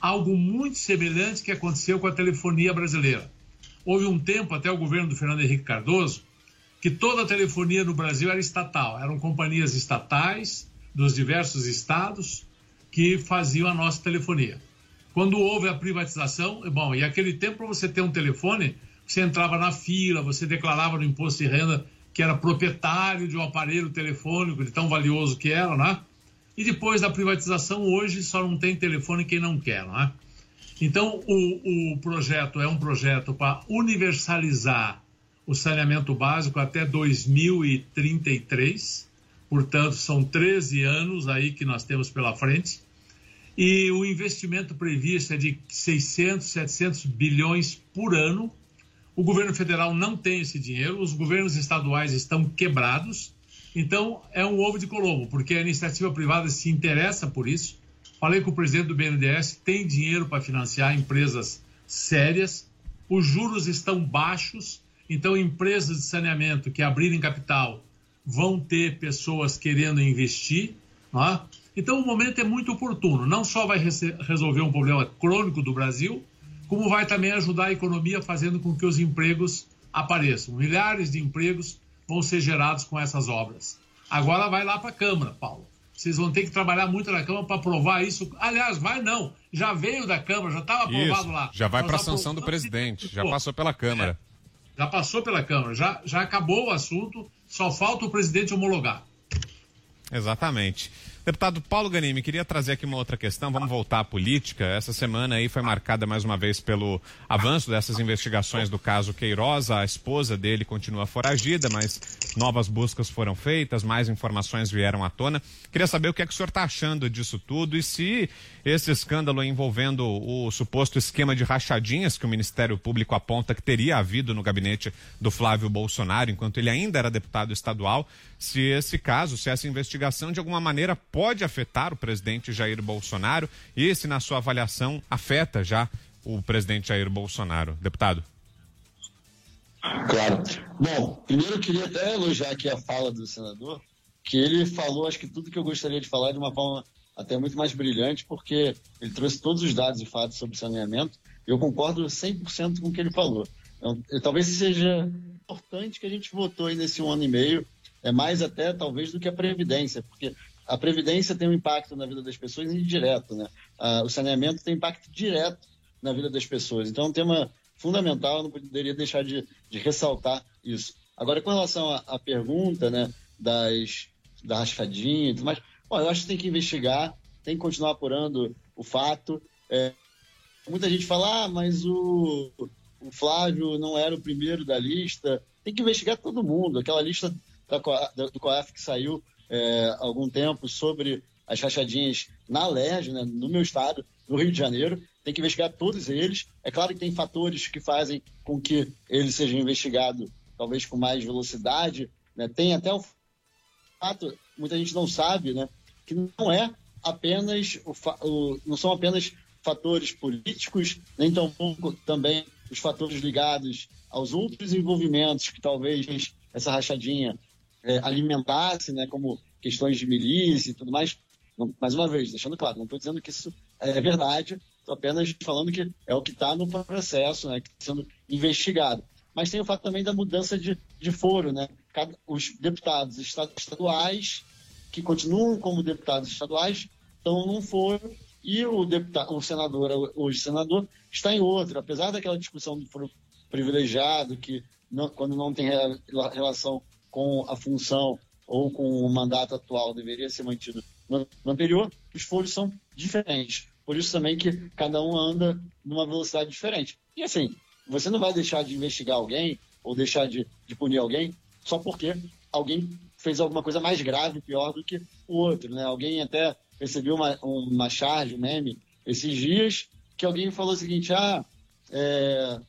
algo muito semelhante que aconteceu com a telefonia brasileira. Houve um tempo, até o governo do Fernando Henrique Cardoso, que toda a telefonia no Brasil era estatal. Eram companhias estatais dos diversos estados que faziam a nossa telefonia. Quando houve a privatização, bom, e aquele tempo para você ter um telefone, você entrava na fila, você declarava no imposto de renda que era proprietário de um aparelho telefônico, de tão valioso que era, né? E depois da privatização, hoje só não tem telefone quem não quer, né? Então, o, o projeto é um projeto para universalizar o saneamento básico até 2033, portanto, são 13 anos aí que nós temos pela frente, e o investimento previsto é de 600, 700 bilhões por ano. O governo federal não tem esse dinheiro, os governos estaduais estão quebrados, então é um ovo de colombo, porque a iniciativa privada se interessa por isso Falei com o presidente do BNDES, tem dinheiro para financiar empresas sérias, os juros estão baixos, então empresas de saneamento que abrirem capital vão ter pessoas querendo investir. É? Então o momento é muito oportuno, não só vai resolver um problema crônico do Brasil, como vai também ajudar a economia fazendo com que os empregos apareçam. Milhares de empregos vão ser gerados com essas obras. Agora vai lá para a Câmara, Paulo. Vocês vão ter que trabalhar muito na Câmara para aprovar isso. Aliás, vai não. Já veio da Câmara, já estava aprovado isso, lá. Já vai para a sanção do presidente, já passou pela Câmara. É, já passou pela Câmara, já, já acabou o assunto, só falta o presidente homologar. Exatamente. Deputado Paulo Ganimi, queria trazer aqui uma outra questão. Vamos voltar à política. Essa semana aí foi marcada mais uma vez pelo avanço dessas investigações do caso Queiroz. A esposa dele continua foragida, mas novas buscas foram feitas, mais informações vieram à tona. Queria saber o que é que o senhor está achando disso tudo e se esse escândalo envolvendo o suposto esquema de rachadinhas que o Ministério Público aponta que teria havido no gabinete do Flávio Bolsonaro, enquanto ele ainda era deputado estadual, se esse caso, se essa investigação de alguma maneira pode afetar o presidente Jair Bolsonaro e se, na sua avaliação, afeta já o presidente Jair Bolsonaro. Deputado. Claro. Bom, primeiro eu queria até elogiar aqui a fala do senador, que ele falou, acho que tudo que eu gostaria de falar de uma forma até muito mais brilhante, porque ele trouxe todos os dados e fatos sobre saneamento. E eu concordo 100% com o que ele falou. Então, talvez seja importante que a gente votou aí nesse um ano e meio, é mais até talvez do que a Previdência, porque a Previdência tem um impacto na vida das pessoas indireto, né? Ah, o saneamento tem impacto direto na vida das pessoas. Então é um tema fundamental, não poderia deixar de, de ressaltar isso. Agora, com relação à, pergunta né, das, da rascadinha e tudo mais, bom, eu acho que tem que investigar, tem que continuar apurando o fato. É, muita gente fala, ah, mas o, o Flávio não era o primeiro da lista. Tem que investigar todo mundo. Aquela lista da, do COAF que saiu é, há algum tempo sobre as rachadinhas na LERJ, né, no meu estado, no Rio de Janeiro. Tem que investigar todos eles. É claro que tem fatores que fazem com que ele seja investigado talvez com mais velocidade. Né? Tem até o fato, muita gente não sabe, né? que não é apenas o, o, não são apenas fatores políticos, nem tampouco também os fatores ligados aos outros envolvimentos que talvez essa rachadinha é, alimentasse, né, como questões de milícia e tudo mais. Não, mais uma vez, deixando claro, não estou dizendo que isso é verdade, estou apenas falando que é o que está no processo, né, que está sendo investigado. Mas tem o fato também da mudança de, de foro, né? Cada, os deputados estaduais que continuam como deputados estaduais estão num foro e o, deputado, o senador, hoje senador, está em outro. Apesar daquela discussão do foro privilegiado, que não, quando não tem relação com a função ou com o mandato atual deveria ser mantido no, anterior, os foros são diferentes. Por isso também que cada um anda numa velocidade diferente. E assim, você não vai deixar de investigar alguém ou deixar de, de punir alguém só porque alguém fez alguma coisa mais grave, pior do que o outro, né? Alguém até recebi uma, uma charge, um meme, esses dias, que alguém falou o seguinte: ah, é,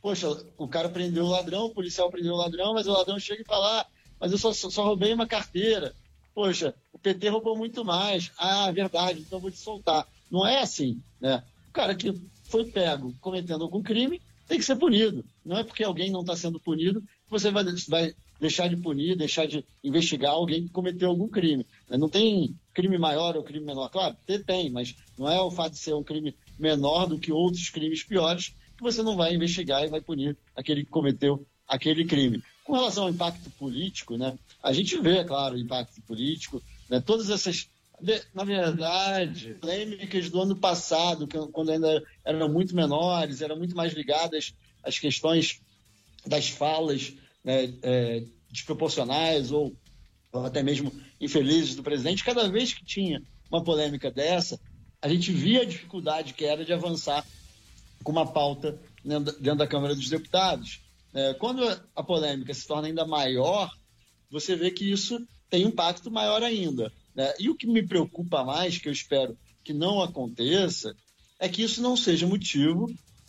poxa, o cara prendeu o ladrão, o policial prendeu o ladrão, mas o ladrão chega e fala: ah, mas eu só, só roubei uma carteira. Poxa, o PT roubou muito mais. Ah, verdade, então vou te soltar. Não é assim, né? O cara que foi pego cometendo algum crime tem que ser punido. Não é porque alguém não está sendo punido que você vai, vai deixar de punir, deixar de investigar alguém que cometeu algum crime. Não tem crime maior ou crime menor. Claro, tem, mas não é o fato de ser um crime menor do que outros crimes piores que você não vai investigar e vai punir aquele que cometeu aquele crime. Com relação ao impacto político, né, a gente vê, é claro, o impacto político, né, todas essas na verdade, polêmicas do ano passado, quando ainda eram muito menores, eram muito mais ligadas às questões das falas né, é, desproporcionais ou, ou até mesmo infelizes do presidente, cada vez que tinha uma polêmica dessa, a gente via a dificuldade que era de avançar com uma pauta dentro da Câmara dos Deputados. É, quando a polêmica se torna ainda maior, você vê que isso tem impacto maior ainda. Né? E o que me preocupa mais, que eu espero que não aconteça, é que isso não seja motivo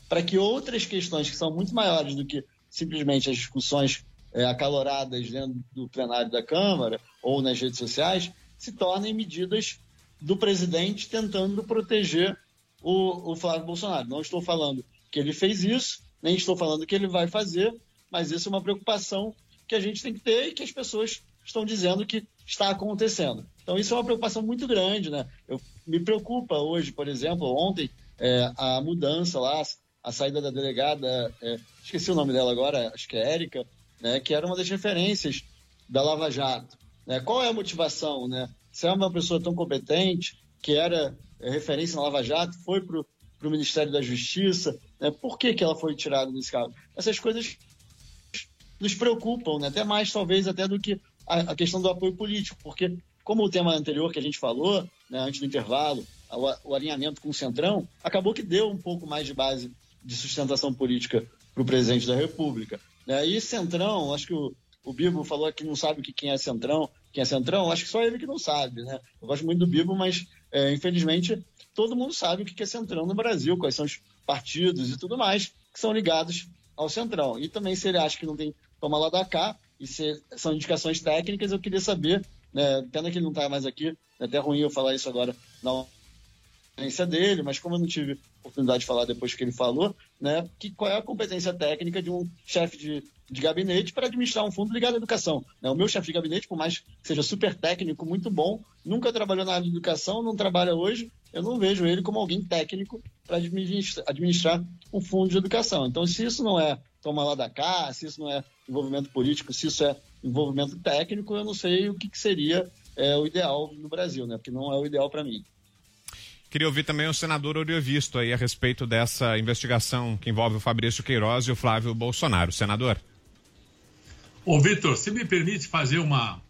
para que outras questões que são muito maiores do que simplesmente as discussões é, acaloradas dentro do plenário da Câmara ou nas redes sociais se tornem medidas do presidente tentando proteger o, o Flávio Bolsonaro. Não estou falando que ele fez isso, nem estou falando que ele vai fazer, mas isso é uma preocupação que a gente tem que ter e que as pessoas estão dizendo que está acontecendo. Então isso é uma preocupação muito grande, né? Eu, me preocupa hoje, por exemplo, ontem é, a mudança lá, a saída da delegada, é, esqueci o nome dela agora, acho que é Érica, né, que era uma das referências da Lava Jato. Né? Qual é a motivação? Né? Se é uma pessoa tão competente, que era referência na Lava Jato, foi para o Ministério da Justiça, né? por que, que ela foi tirada desse cargo? Essas coisas nos preocupam, né? até mais talvez até do que a, a, questão do apoio político, porque como o tema anterior que a gente falou, né, antes do intervalo, o, o alinhamento com o Centrão, acabou que deu um pouco mais de base de sustentação política para o presidente da República. Né? E Centrão, acho que o, o Bibo falou que não sabe que quem é Centrão, quem é Centrão, acho que só ele que não sabe, né? Eu gosto muito do Bibo, mas é, infelizmente todo mundo sabe o que é Centrão no Brasil, quais são os partidos e tudo mais que são ligados ao Centrão. E também se ele acha que não tem toma lá da cá, e se são indicações técnicas, eu queria saber, né, pena que ele não está mais aqui, é até ruim eu falar isso agora na competência dele, mas como eu não tive oportunidade de falar depois que ele falou, né, que qual é a competência técnica de um chefe de, de gabinete para administrar um fundo ligado à educação. Né? O meu chefe de gabinete, por mais que seja super técnico, muito bom, nunca trabalhou na área de educação, não trabalha hoje, eu não vejo ele como alguém técnico para administrar, administrar um fundo de educação. Então, se isso não é tomar lá da cá, se isso não é envolvimento político, se isso é envolvimento técnico, eu não sei o que, que seria é, o ideal no Brasil, né? Porque não é o ideal para mim. Queria ouvir também o senador Oriovisto aí a respeito dessa investigação que envolve o Fabrício Queiroz e o Flávio Bolsonaro. Senador. Ô, Vitor, você me permite fazer uma,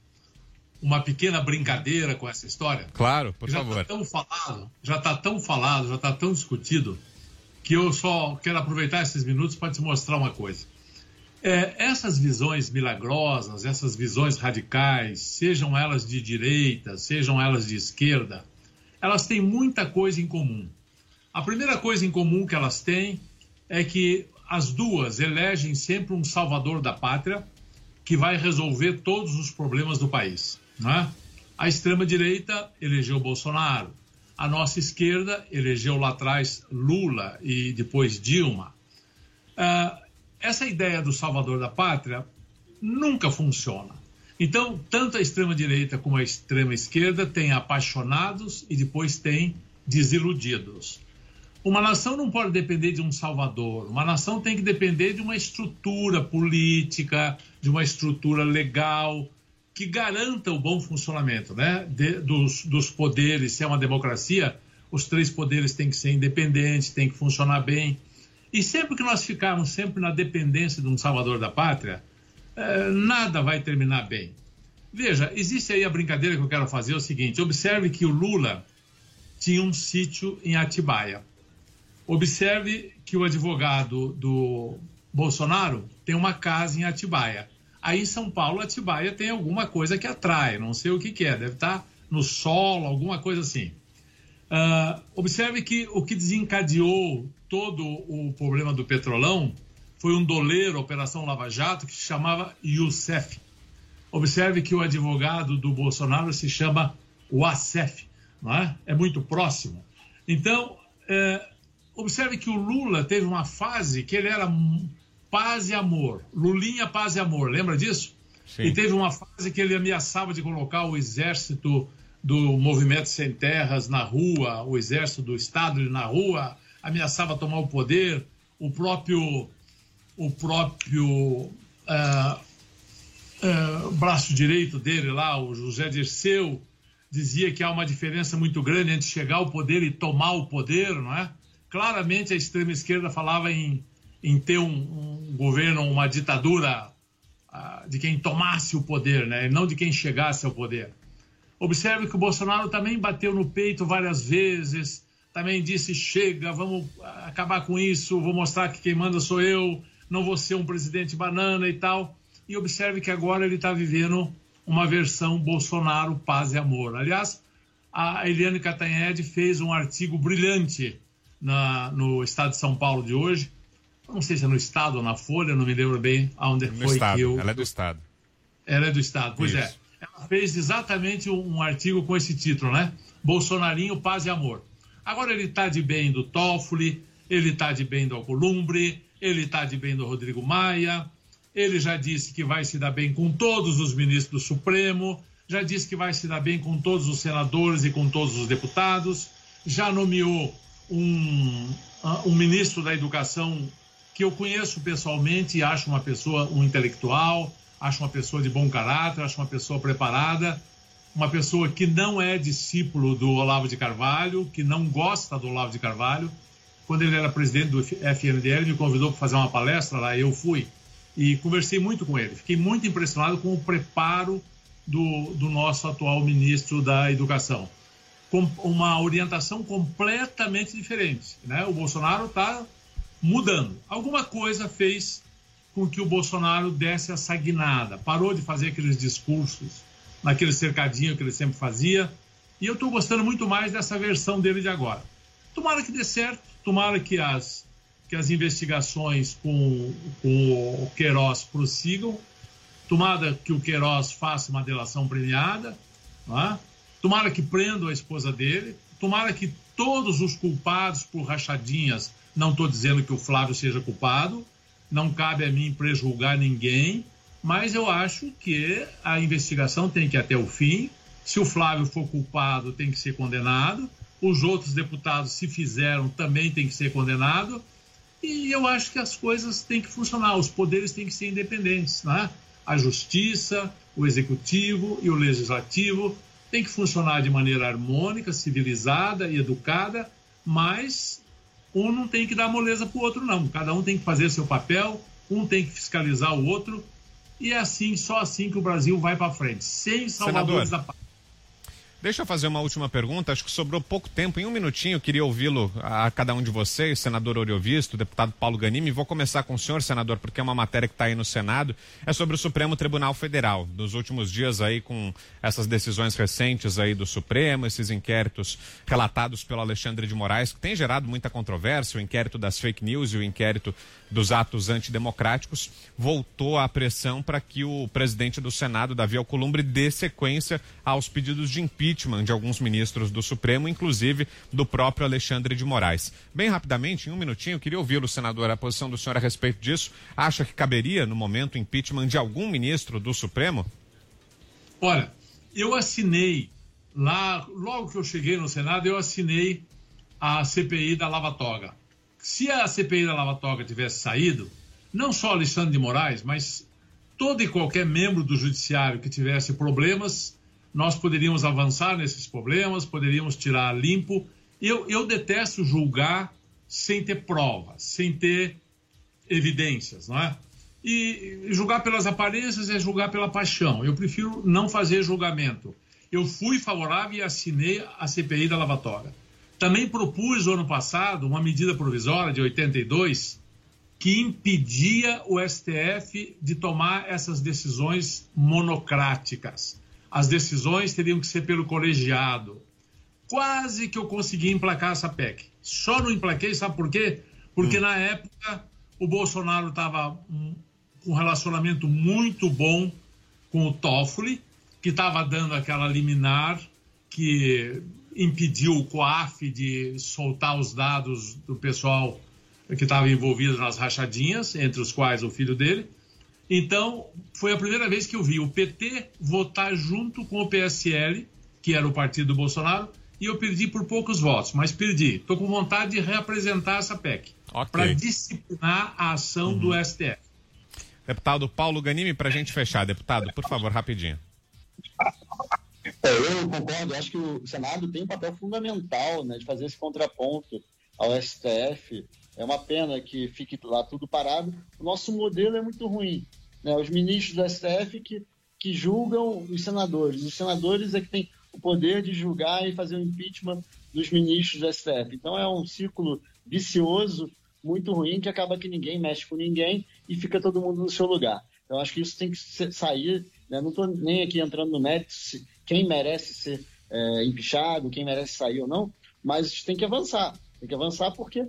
uma pequena brincadeira com essa história? Claro, por já tá favor. Tá tão falado, já está tão falado, já está tão discutido, que eu só quero aproveitar esses minutos para te mostrar uma coisa. É, essas visões milagrosas, essas visões radicais, sejam elas de direita, sejam elas de esquerda, elas têm muita coisa em comum. A primeira coisa em comum que elas têm é que as duas elegem sempre um salvador da pátria que vai resolver todos os problemas do país. Né? A extrema-direita elegeu Bolsonaro, a nossa esquerda elegeu lá atrás Lula e depois Dilma. Uh, essa ideia do salvador da pátria nunca funciona. Então, tanto a extrema-direita como a extrema-esquerda têm apaixonados e depois têm desiludidos. Uma nação não pode depender de um salvador. Uma nação tem que depender de uma estrutura política, de uma estrutura legal que garanta o bom funcionamento né? De, dos, dos poderes. Se é uma democracia, os três poderes têm que ser independentes, têm que funcionar bem. E sempre que nós ficarmos sempre na dependência de um salvador da pátria, nada vai terminar bem. Veja, existe aí a brincadeira que eu quero fazer, é o seguinte: observe que o Lula tinha um sítio em Atibaia. Observe que o advogado do Bolsonaro tem uma casa em Atibaia. Aí em São Paulo, Atibaia tem alguma coisa que atrai, não sei o que, que é, deve estar no solo, alguma coisa assim. Uh, observe que o que desencadeou todo o problema do petrolão foi um doleiro, Operação Lava Jato, que se chamava Youssef. Observe que o advogado do Bolsonaro se chama Wassef, não é? É muito próximo. Então, é, observe que o Lula teve uma fase que ele era paz e amor. Lulinha, paz e amor. Lembra disso? Sim. E teve uma fase que ele ameaçava de colocar o exército do Movimento Sem Terras na rua, o exército do Estado na rua, ameaçava tomar o poder. O próprio, o próprio uh, uh, braço direito dele lá, o José Dirceu, dizia que há uma diferença muito grande entre chegar ao poder e tomar o poder, não é? Claramente a extrema esquerda falava em, em ter um, um governo, uma ditadura uh, de quem tomasse o poder, né? E não de quem chegasse ao poder. Observe que o Bolsonaro também bateu no peito várias vezes, também disse: chega, vamos acabar com isso, vou mostrar que quem manda sou eu, não vou ser um presidente banana e tal. E observe que agora ele está vivendo uma versão Bolsonaro, paz e amor. Aliás, a Eliane Catanhede fez um artigo brilhante na, no Estado de São Paulo de hoje. Não sei se é no Estado ou na Folha, não me lembro bem aonde no foi estado. que eu. Ela é do Estado. Ela é do Estado, pois é. Isso. é. Ela fez exatamente um, um artigo com esse título, né? Bolsonarinho, paz e amor. Agora ele está de bem do Toffoli, ele está de bem do Alcolumbre, ele está de bem do Rodrigo Maia, ele já disse que vai se dar bem com todos os ministros do Supremo, já disse que vai se dar bem com todos os senadores e com todos os deputados, já nomeou um, ah, um ministro da Educação que eu conheço pessoalmente e acho uma pessoa, um intelectual, acho uma pessoa de bom caráter, acho uma pessoa preparada, uma pessoa que não é discípulo do Olavo de Carvalho, que não gosta do Olavo de Carvalho. Quando ele era presidente do FNDL, me convidou para fazer uma palestra lá, eu fui e conversei muito com ele. Fiquei muito impressionado com o preparo do, do nosso atual ministro da Educação. Com uma orientação completamente diferente. Né? O Bolsonaro está mudando. Alguma coisa fez com que o Bolsonaro desse essa guinada, parou de fazer aqueles discursos naquele cercadinho que ele sempre fazia. E eu estou gostando muito mais dessa versão dele de agora. Tomara que dê certo, tomara que as que as investigações com, com o Queiroz prossigam, tomara que o Queiroz faça uma delação premiada, é? tomara que prendam a esposa dele, tomara que todos os culpados por rachadinhas, não estou dizendo que o Flávio seja culpado, não cabe a mim prejulgar ninguém, mas eu acho que a investigação tem que ir até o fim. Se o Flávio for culpado, tem que ser condenado. Os outros deputados, se fizeram, também tem que ser condenado. E eu acho que as coisas têm que funcionar, os poderes têm que ser independentes. Né? A justiça, o executivo e o legislativo têm que funcionar de maneira harmônica, civilizada e educada, mas um não tem que dar moleza para o outro, não. Cada um tem que fazer seu papel, um tem que fiscalizar o outro, e é assim, só assim que o Brasil vai para frente, sem salvadores da paz. Deixa eu fazer uma última pergunta. Acho que sobrou pouco tempo. Em um minutinho, eu queria ouvi-lo a cada um de vocês, senador Oriovisto, deputado Paulo Ganimi. Vou começar com o senhor, senador, porque é uma matéria que está aí no Senado. É sobre o Supremo Tribunal Federal. Nos últimos dias aí, com essas decisões recentes aí do Supremo, esses inquéritos relatados pelo Alexandre de Moraes, que tem gerado muita controvérsia, o inquérito das fake news e o inquérito dos atos antidemocráticos, voltou a pressão para que o presidente do Senado, Davi Alcolumbre, dê sequência aos pedidos de impeachment de alguns ministros do Supremo, inclusive do próprio Alexandre de Moraes. Bem rapidamente, em um minutinho, queria ouvi-lo, senador, a posição do senhor a respeito disso. Acha que caberia, no momento, impeachment de algum ministro do Supremo? Olha, eu assinei lá, logo que eu cheguei no Senado, eu assinei a CPI da Lava Toga se a CPI da Lava Toga tivesse saído, não só Alexandre de Moraes, mas todo e qualquer membro do judiciário que tivesse problemas, nós poderíamos avançar nesses problemas, poderíamos tirar limpo. Eu, eu detesto julgar sem ter provas, sem ter evidências, não é? E julgar pelas aparências é julgar pela paixão. Eu prefiro não fazer julgamento. Eu fui favorável e assinei a CPI da Lava Toga. Também propus, no ano passado, uma medida provisória de 82 que impedia o STF de tomar essas decisões monocráticas. As decisões teriam que ser pelo colegiado. Quase que eu consegui emplacar essa PEC. Só não emplaquei, sabe por quê? Porque hum. na época o Bolsonaro estava um, com um relacionamento muito bom com o Toffoli, que estava dando aquela liminar que impediu o COAF de soltar os dados do pessoal que estava envolvido nas rachadinhas, entre os quais o filho dele. Então, foi a primeira vez que eu vi o PT votar junto com o PSL, que era o partido do Bolsonaro, e eu perdi por poucos votos, mas perdi. Estou com vontade de reapresentar essa PEC okay. para disciplinar a ação uhum. do STF. Deputado Paulo Ganimi, para a gente fechar. Deputado, por favor, rapidinho. É, eu concordo, acho que o Senado tem um papel fundamental né, de fazer esse contraponto ao STF. É uma pena que fique lá tudo parado. O nosso modelo é muito ruim. Né? Os ministros do STF que, que julgam os senadores. Os senadores é que têm o poder de julgar e fazer o impeachment dos ministros do STF. Então é um círculo vicioso, muito ruim, que acaba que ninguém mexe com ninguém e fica todo mundo no seu lugar. Então acho que isso tem que sair. Né? Não estou nem aqui entrando no mérito se, quem merece ser é, empichado, quem merece sair ou não, mas tem que avançar. Tem que avançar porque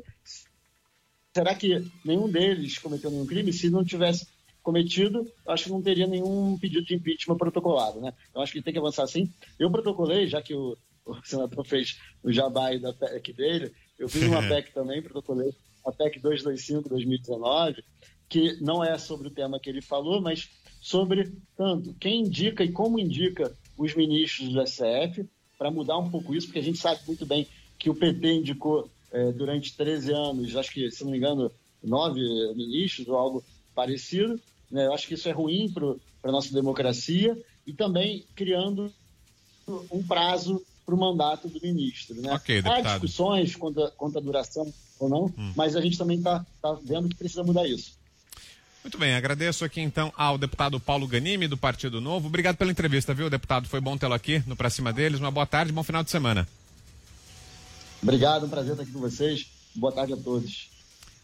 será que nenhum deles cometeu nenhum crime? Se não tivesse cometido, acho que não teria nenhum pedido de impeachment protocolado, né? Eu acho que tem que avançar sim. Eu protocolei, já que o, *laughs* o senador fez o jabai da PEC dele, eu fiz uma *laughs* PEC também, protocolei a PEC 225-2019, que não é sobre o tema que ele falou, mas sobre tanto quem indica e como indica os ministros do STF para mudar um pouco isso, porque a gente sabe muito bem que o PT indicou é, durante 13 anos, acho que, se não me engano, nove ministros ou algo parecido. Né? Eu acho que isso é ruim para a nossa democracia e também criando um prazo para o mandato do ministro. Né? Okay, Há discussões quanto a, quanto a duração ou não, hum. mas a gente também está tá vendo que precisa mudar isso. Muito bem, agradeço aqui então ao deputado Paulo Ganimi, do Partido Novo. Obrigado pela entrevista, viu, deputado? Foi bom tê-lo aqui no Pra Cima deles. Uma boa tarde, bom final de semana. Obrigado, um prazer estar aqui com vocês. Boa tarde a todos.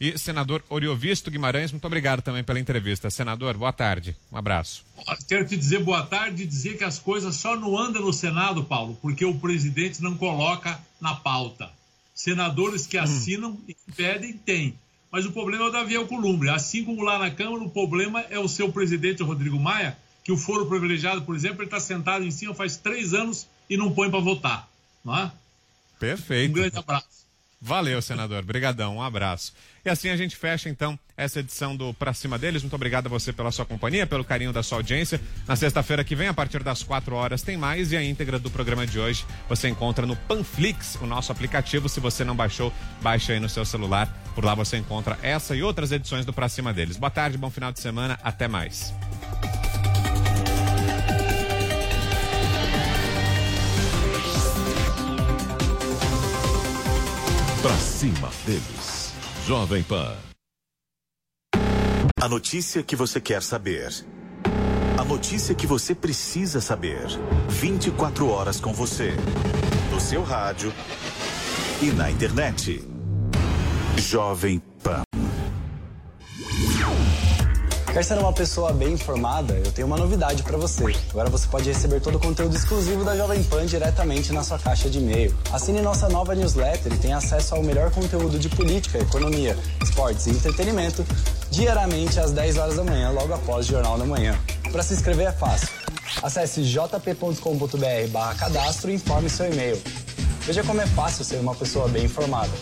E senador Oriovisto Guimarães, muito obrigado também pela entrevista. Senador, boa tarde. Um abraço. Quero te dizer boa tarde e dizer que as coisas só não andam no Senado, Paulo, porque o presidente não coloca na pauta. Senadores que hum. assinam hum. e pedem, tem mas o problema é o Davi Alcolumbre. Assim como lá na Câmara, o problema é o seu presidente, Rodrigo Maia, que o foro privilegiado, por exemplo, ele está sentado em cima faz três anos e não põe para votar. Não é? Perfeito. Um grande abraço. Valeu, senador. Obrigadão. Um abraço. E assim a gente fecha, então, essa edição do Pra Cima deles. Muito obrigado a você pela sua companhia, pelo carinho da sua audiência. Na sexta-feira que vem, a partir das 4 horas, tem mais. E a íntegra do programa de hoje você encontra no Panflix, o nosso aplicativo. Se você não baixou, baixe aí no seu celular. Por lá você encontra essa e outras edições do Pra Cima deles. Boa tarde, bom final de semana. Até mais. Pra cima deles. Jovem Pan. A notícia que você quer saber. A notícia que você precisa saber. 24 horas com você. No seu rádio e na internet. Jovem Quer ser uma pessoa bem informada? Eu tenho uma novidade para você. Agora você pode receber todo o conteúdo exclusivo da Jovem Pan diretamente na sua caixa de e-mail. Assine nossa nova newsletter e tenha acesso ao melhor conteúdo de política, economia, esportes e entretenimento diariamente às 10 horas da manhã, logo após o Jornal da Manhã. Para se inscrever é fácil. Acesse jp.com.br barra cadastro e informe seu e-mail. Veja como é fácil ser uma pessoa bem informada.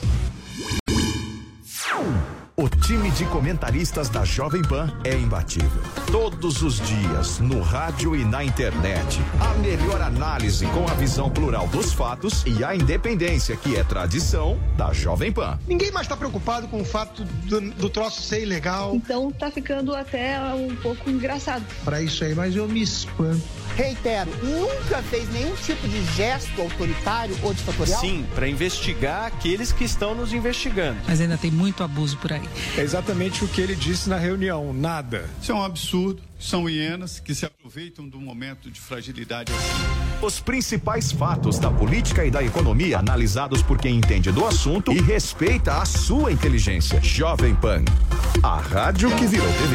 O time de comentaristas da Jovem Pan é imbatível. Todos os dias, no rádio e na internet. A melhor análise com a visão plural dos fatos e a independência que é tradição da Jovem Pan. Ninguém mais está preocupado com o fato do, do, troço ser ilegal. Então tá ficando até um pouco engraçado. Para isso aí, mas eu me espanto. Reitero, nunca fez nenhum tipo de gesto autoritário ou ditatorial? Sim, para investigar aqueles que estão nos investigando. Mas ainda tem muito abuso por aí. É exatamente o que ele disse na reunião: nada. Isso é um absurdo. São hienas que se aproveitam do momento de fragilidade assim. Os principais fatos da política e da economia analisados por quem entende do assunto e respeita a sua inteligência. Jovem Pan, a rádio que virou TV.